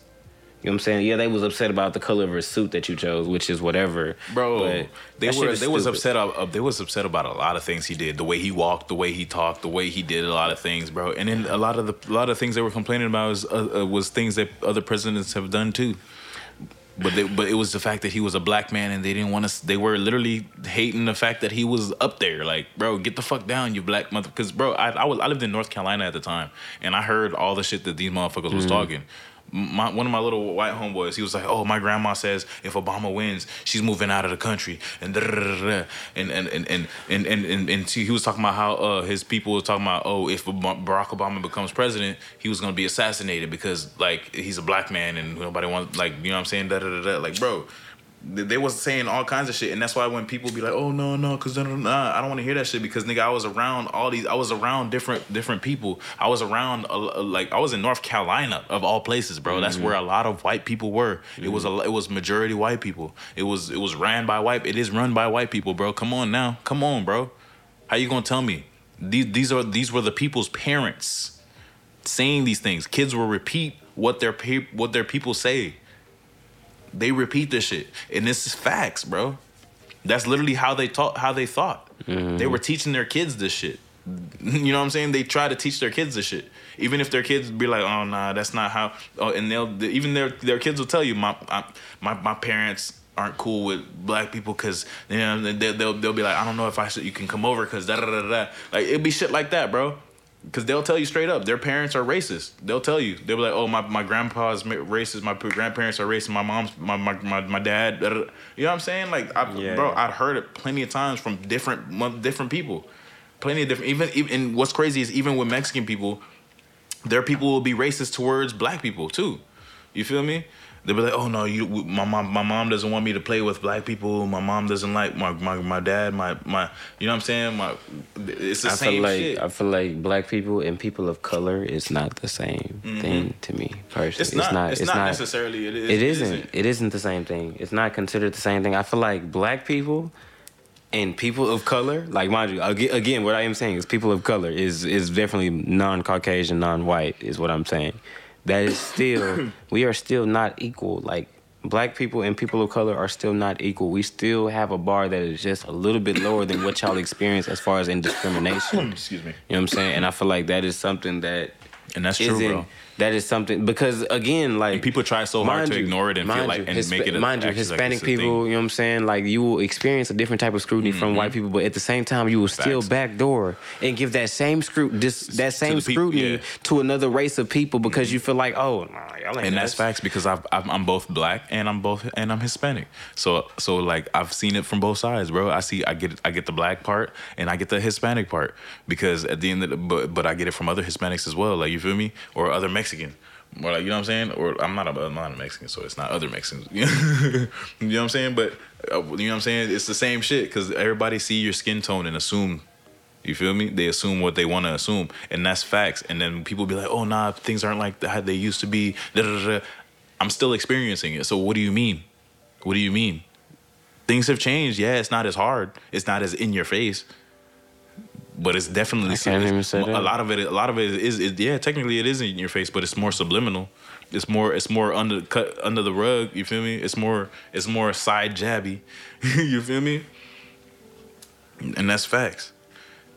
You know what I'm saying? Yeah, they was upset about the color of her suit that you chose, which is whatever. Bro, they were is they was upset. Uh, they was upset about a lot of things he did. The way he walked, the way he talked, the way he did a lot of things, bro. And then a lot of the a lot of things they were complaining about was uh, uh, was things that other presidents have done too. But they, but it was the fact that he was a black man, and they didn't want to. They were literally hating the fact that he was up there. Like, bro, get the fuck down, you black mother. Because, bro, I, I was I lived in North Carolina at the time, and I heard all the shit that these motherfuckers was talking. My, one of my little white homeboys, he was like, "Oh, my grandma says if Obama wins, she's moving out of the country," and and and and and and and, and, he was talking about how uh, his people was talking about, "Oh, if Barack Obama becomes president, he was gonna be assassinated because like he's a black man and nobody wants like you know what I'm saying." Da, da, da, da. Like, bro, they was saying all kinds of shit, and that's why when people be like, "Oh no, no," because nah, I don't want to hear that shit because nigga, I was around all these, I was around different different people. I was around uh, like I was in North Carolina of all places, bro. That's where a lot of white people were. It was a it was majority white people. It was it was ran by white. It is run by white people, bro. Come on now, come on, bro. How you gonna tell me these these are these were the people's parents saying these things? Kids will repeat what their pe- what their people say they repeat this shit. And this is facts bro. That's literally how they taught how they thought. Mm-hmm. They were teaching their kids this shit. [LAUGHS] You know what i'm saying? They try to teach their kids this shit. Even if their kids be like oh nah that's not how oh, and they'll even their their kids will tell you my I, my, my parents aren't cool with black people because you know they, they'll, they'll be like i don't know if i should you can come over because da da da da da. like it'd be shit like that bro because they'll tell you straight up, their parents are racist. They'll tell you. They'll be like, "Oh, my, my grandpa's racist. My grandparents are racist. My mom's my my my, my dad." da, da, da." You know what I'm saying? Like, I, Yeah, bro, i've heard it plenty of times from different different people, plenty of different. Even even and what's crazy is even with Mexican people, their people will be racist towards black people too. You feel me? They'll be like, "Oh no, you my mom my mom doesn't want me to play with black people. My mom doesn't like my my, my dad. My my you know what I'm saying? My it's the I same feel like shit. I feel like black people and people of color is not the same thing to me personally. Mm-hmm. It's not. It's, not, necessarily. It, is, It isn't. It isn't the same thing. It's not considered the same thing. I feel like black people and people of color, like mind you, again, what I am saying is people of color is is definitely non-Caucasian, non-white, is what I'm saying. That is still [COUGHS] we are still not equal. Like black people and people of color are still not equal. We still have a bar that is just a little bit lower than what y'all experience as far as in discrimination. [COUGHS] Excuse me. You know what I'm saying? And I feel like that is something that And that's true, isn't- bro. That is something because again, like people try so hard to you- ignore it and feel like- you, and make it a- mind you, act like Hispanic people. thing. You know what I'm saying? Like you will experience a different type of scrutiny mm-hmm. from white people, but at the same time, you will still backdoor and give that same scrut this that same people, scrutiny yeah. to another race of people because you mm-hmm. feel like, oh, nah, y'all ain't and that's facts because I've, I've, I'm both black and I'm both and I'm Hispanic. So so like I've seen it from both sides, bro. I see I get I get the black part and I get the Hispanic part because at the end of the but but I get it from other Hispanics as well. Like you feel me or other Mexican. Or like you know what I'm saying, or I'm not a I'm not a Mexican, so it's not other Mexicans. [LAUGHS] you know what I'm saying? But uh, you know what I'm saying? It's the same shit because everybody see your skin tone and assume you feel me? They assume what they want to assume, and that's facts. And then people be like, "Oh, nah, things aren't like how they used to be." I'm still experiencing it. So what do you mean? What do you mean? Things have changed. Yeah, it's not as hard. It's not as in your face, but it's definitely. I can't even say a lot of it. A lot of it is. is yeah, technically it is in your face, but it's more subliminal. It's more. It's more under cut under the rug. You feel me? It's more. It's more side jabby. [LAUGHS] you feel me? And that's facts.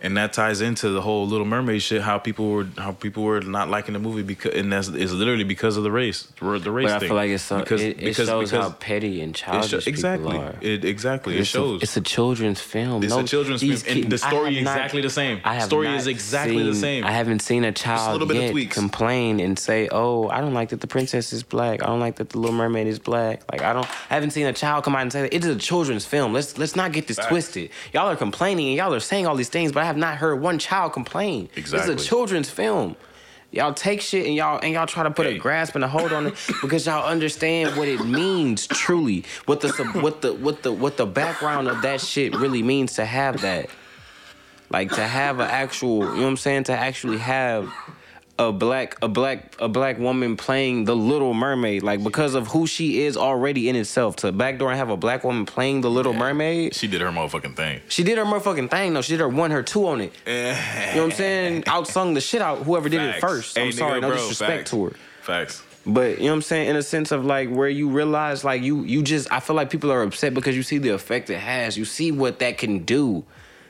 And that ties into the whole Little Mermaid shit. How people were, how people were not liking the movie because, and that's is literally because of the race, the race But I thing. feel like it's so, Because- it, it because- shows because how petty and childish sho- people exactly, are. it exactly, it It's a- shows. it's a children's film. It's no, a children's film, and the story not- exactly the same. I have Story is exactly the same. I haven't seen a child of yet complain and say, "Oh, I don't like that the princess is black. I don't like that the Little Mermaid is black." Like I don't, I haven't seen a child come out and say that. It is a children's film. Let's let's not get this Facts. twisted. Y'all are complaining and y'all are saying all these things, but I have not heard one child complain. Exactly. It's a children's film. Y'all take shit and y'all and y'all try to put a grasp and a hold on it [LAUGHS] because y'all understand what it means truly. What the what the what the what the background of that shit really means to have that. Like to have an actual, you know what I'm saying? To actually have a black a black a black woman playing the Little Mermaid, like because of who she is already in itself. To backdoor and have a black woman playing the Little Mermaid, She did her motherfucking thing. she did her motherfucking thing though. She did her one, her two on it. [LAUGHS] You know what I'm saying? Outsung the shit out whoever did it first. I'm Hey, sorry, nigga, no bro, disrespect facts. to her. Facts. But you know what I'm saying? In a sense of like where you realize like you you just I feel like people are upset because you see the effect it has. You see what that can do.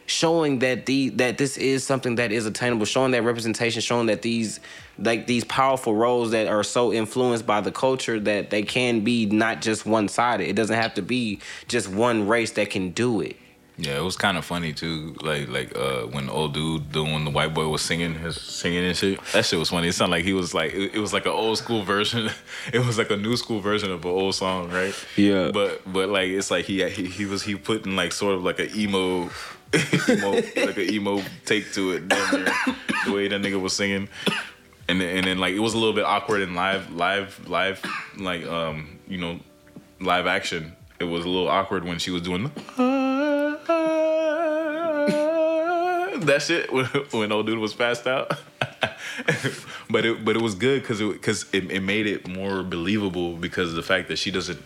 Showing that the that this is something that is attainable, showing that representation, showing that these like these powerful roles that are so influenced by the culture that they can be not just one sided. It doesn't have to be just one race that can do it. Yeah, it was kind of funny too. Like like uh when the old dude, doing the white boy was singing his singing and shit. That shit was funny. It sounded like he was like it, it was like an old school version. [LAUGHS] It was like a new school version of an old song, right? Yeah. But but like it's like he he, he was he putting like sort of like an emo. Emo like an emo take to it the way that nigga was singing. And then, and then like it was a little bit awkward in live live live like um you know live action. It was a little awkward when she was doing the that shit when, when old dude was passed out. [LAUGHS] But it but it was good because it because it, it made it more believable because of the fact that she doesn't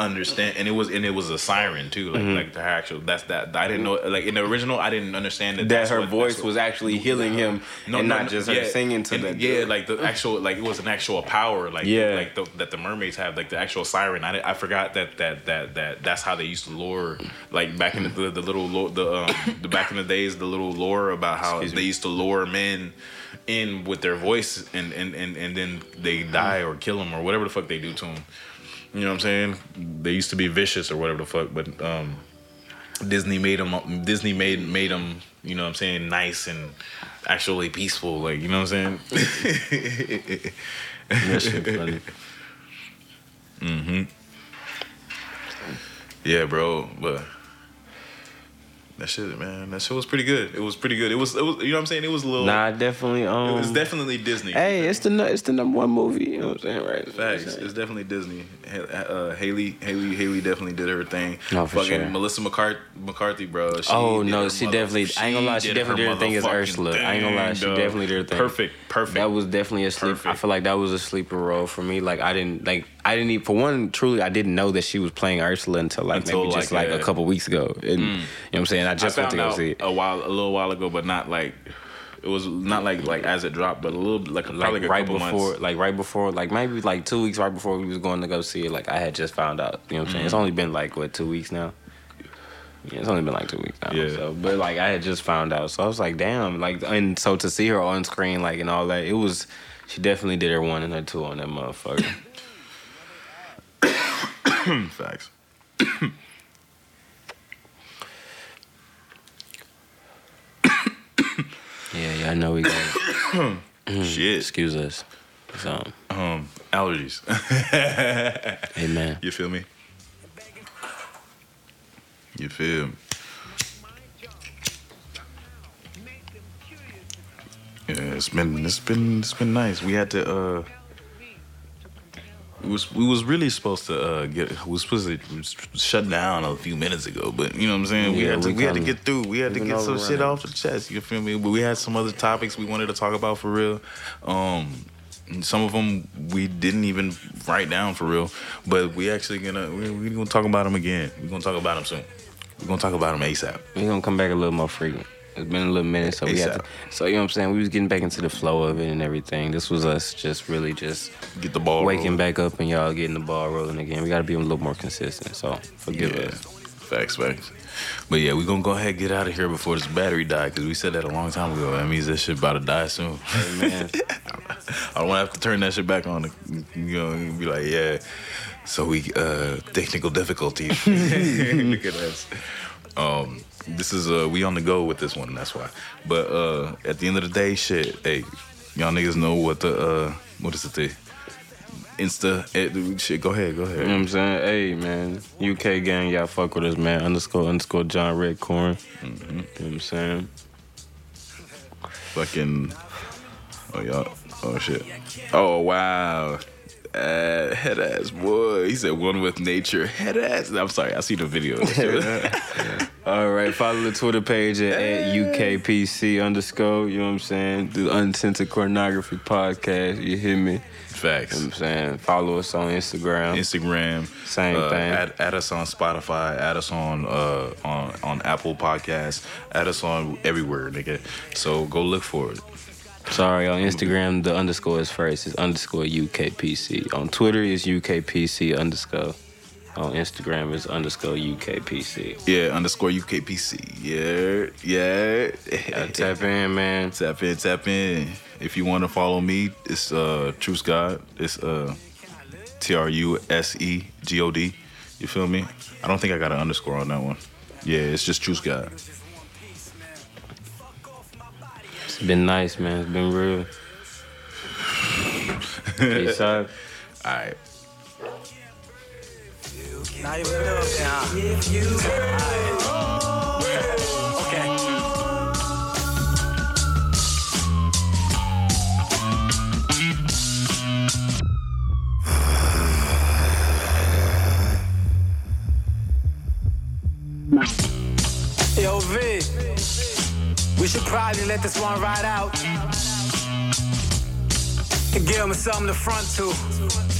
understand and it was and it was a siren too like like the actual that's that I didn't know like in the original I didn't understand that That her what- voice what- was actually healing him and not just her singing to the yeah, like the actual, like it was an actual power, like Yeah. like the, that the mermaids have, like the actual siren. I, I forgot that that that that that's how they used to lure, like back in the the, the little the um, the back in the days, the little lore about how Excuse they me. used to lure men in with their voice, and and and and then they die or kill them or whatever the fuck they do to them. You know what I'm saying? They used to be vicious or whatever the fuck, but um, Disney made them. Disney made made them. You know what I'm saying? Nice and actually peaceful. Like you know what I'm saying? [LAUGHS] That shit funny. yeah, bro. But that shit, man. That shit was pretty good. It was pretty good. It was. It was. You know what I'm saying? It was a little. Nah, definitely. Um, it was definitely Disney. Hey, it's the it's the number one movie. You know what I'm saying, right? Facts. It's definitely Disney. Uh, Haley, Haley, Haley definitely did her thing. No, for Fucking sure. Melissa McCarthy, McCarthy, bro. She Oh, no, she mother- definitely- I ain't gonna lie, she definitely did her thing as Ursula. I ain't gonna lie, she dog. definitely did her thing. Perfect, perfect. That was definitely a sleep. I feel like that was a sleeper role for me. Like I didn't like I didn't even for one truly I didn't know that she was playing Ursula until like Until, maybe just like, like, uh, a couple weeks ago. And you know what I'm saying? I I just went found to go see it. a while, a little while ago, but not like it was not like like as it dropped, but a little like Like like right before, months. like right before, like maybe like two weeks right before we was going to go see it. Like I had just found out. You know what I'm saying? Mm-hmm. It's only been like what two weeks now. Yeah, it's only been like two weeks now. Yeah. So, but like I had just found out, so I was like, damn. Like, and so to see her on screen, like, and all that, it was. She definitely did her one and her two on that motherfucker. [COUGHS] Facts. [COUGHS] [COUGHS] yeah, yeah, I know we got. [COUGHS] Shit. Excuse us. So, Um, allergies. [LAUGHS] hey man. you feel me? You feel me? Yeah, it's been it's been it's been nice. We had to uh we was we was really supposed to uh get we was supposed to shut down a few minutes ago, but you know what I'm saying? we Yeah, had to we we, had to get through. We had to get some shit off the chest, you feel me? But we had some other topics we wanted to talk about for real. Um some of them we didn't even write down for real, but we actually gonna we we gonna talk about them again. We're gonna talk about them soon. We're gonna talk about them ASAP. We're gonna come back a little more frequent. It's been a little minute, so we had to. So you know what I'm saying? We was getting back into the flow of it and everything. This was us just really just Get the ball waking rolling. back up and y'all getting the ball rolling again. We gotta be a little more consistent. So forgive Yeah, us. facts, facts. But yeah, we're gonna go ahead and get out of here before this battery die because we said that a long time ago. That means this shit about to die soon. Man, [LAUGHS] I don't want to have to turn that shit back on. You know, be like, yeah. So we uh technical difficulties. [LAUGHS] Look at us. Um, this is uh we on the go with this one. And that's why. But uh at the end of the day, shit. Hey, y'all niggas know what the uh what is it? The Insta eh, shit. Go ahead. Go ahead. you know what I'm saying? Hey man, UK gang, y'all fuck with us, man. Underscore underscore John Redcorn. Mm-hmm. You know what I'm saying? Fucking Oh y'all. Oh shit. Oh wow. Uh, head ass boy. He said one with nature. Head ass. I'm sorry. I see the video. [LAUGHS] All right, follow the Twitter page at, at UKPC underscore. You know what I'm saying? The Uncensored Pornography Podcast. You hear me? Facts. You know what I'm saying? Follow us on Instagram. Instagram. Same uh, thing. Add, add us on Spotify. Add us on uh, on on Apple Podcasts. Add us on everywhere, nigga. So go look for it. Sorry, on Instagram, the underscore is first. It's underscore UKPC. On Twitter, it's UKPC underscore. On Instagram, it's underscore UKPC. Yeah, underscore UKPC. Yeah, yeah. Yeah, tap in, man. Tap in, tap in. If you want to follow me, it's uh Truce God. It's uh T R U S E G O D. You feel me? I don't think I got an underscore on that one. Yeah, it's just Truce God. It's been nice, man. It's been real. [LAUGHS] Peace out. All right. Not even up now. Okay. Yo, V, we should probably let this one ride out and give him something to front to.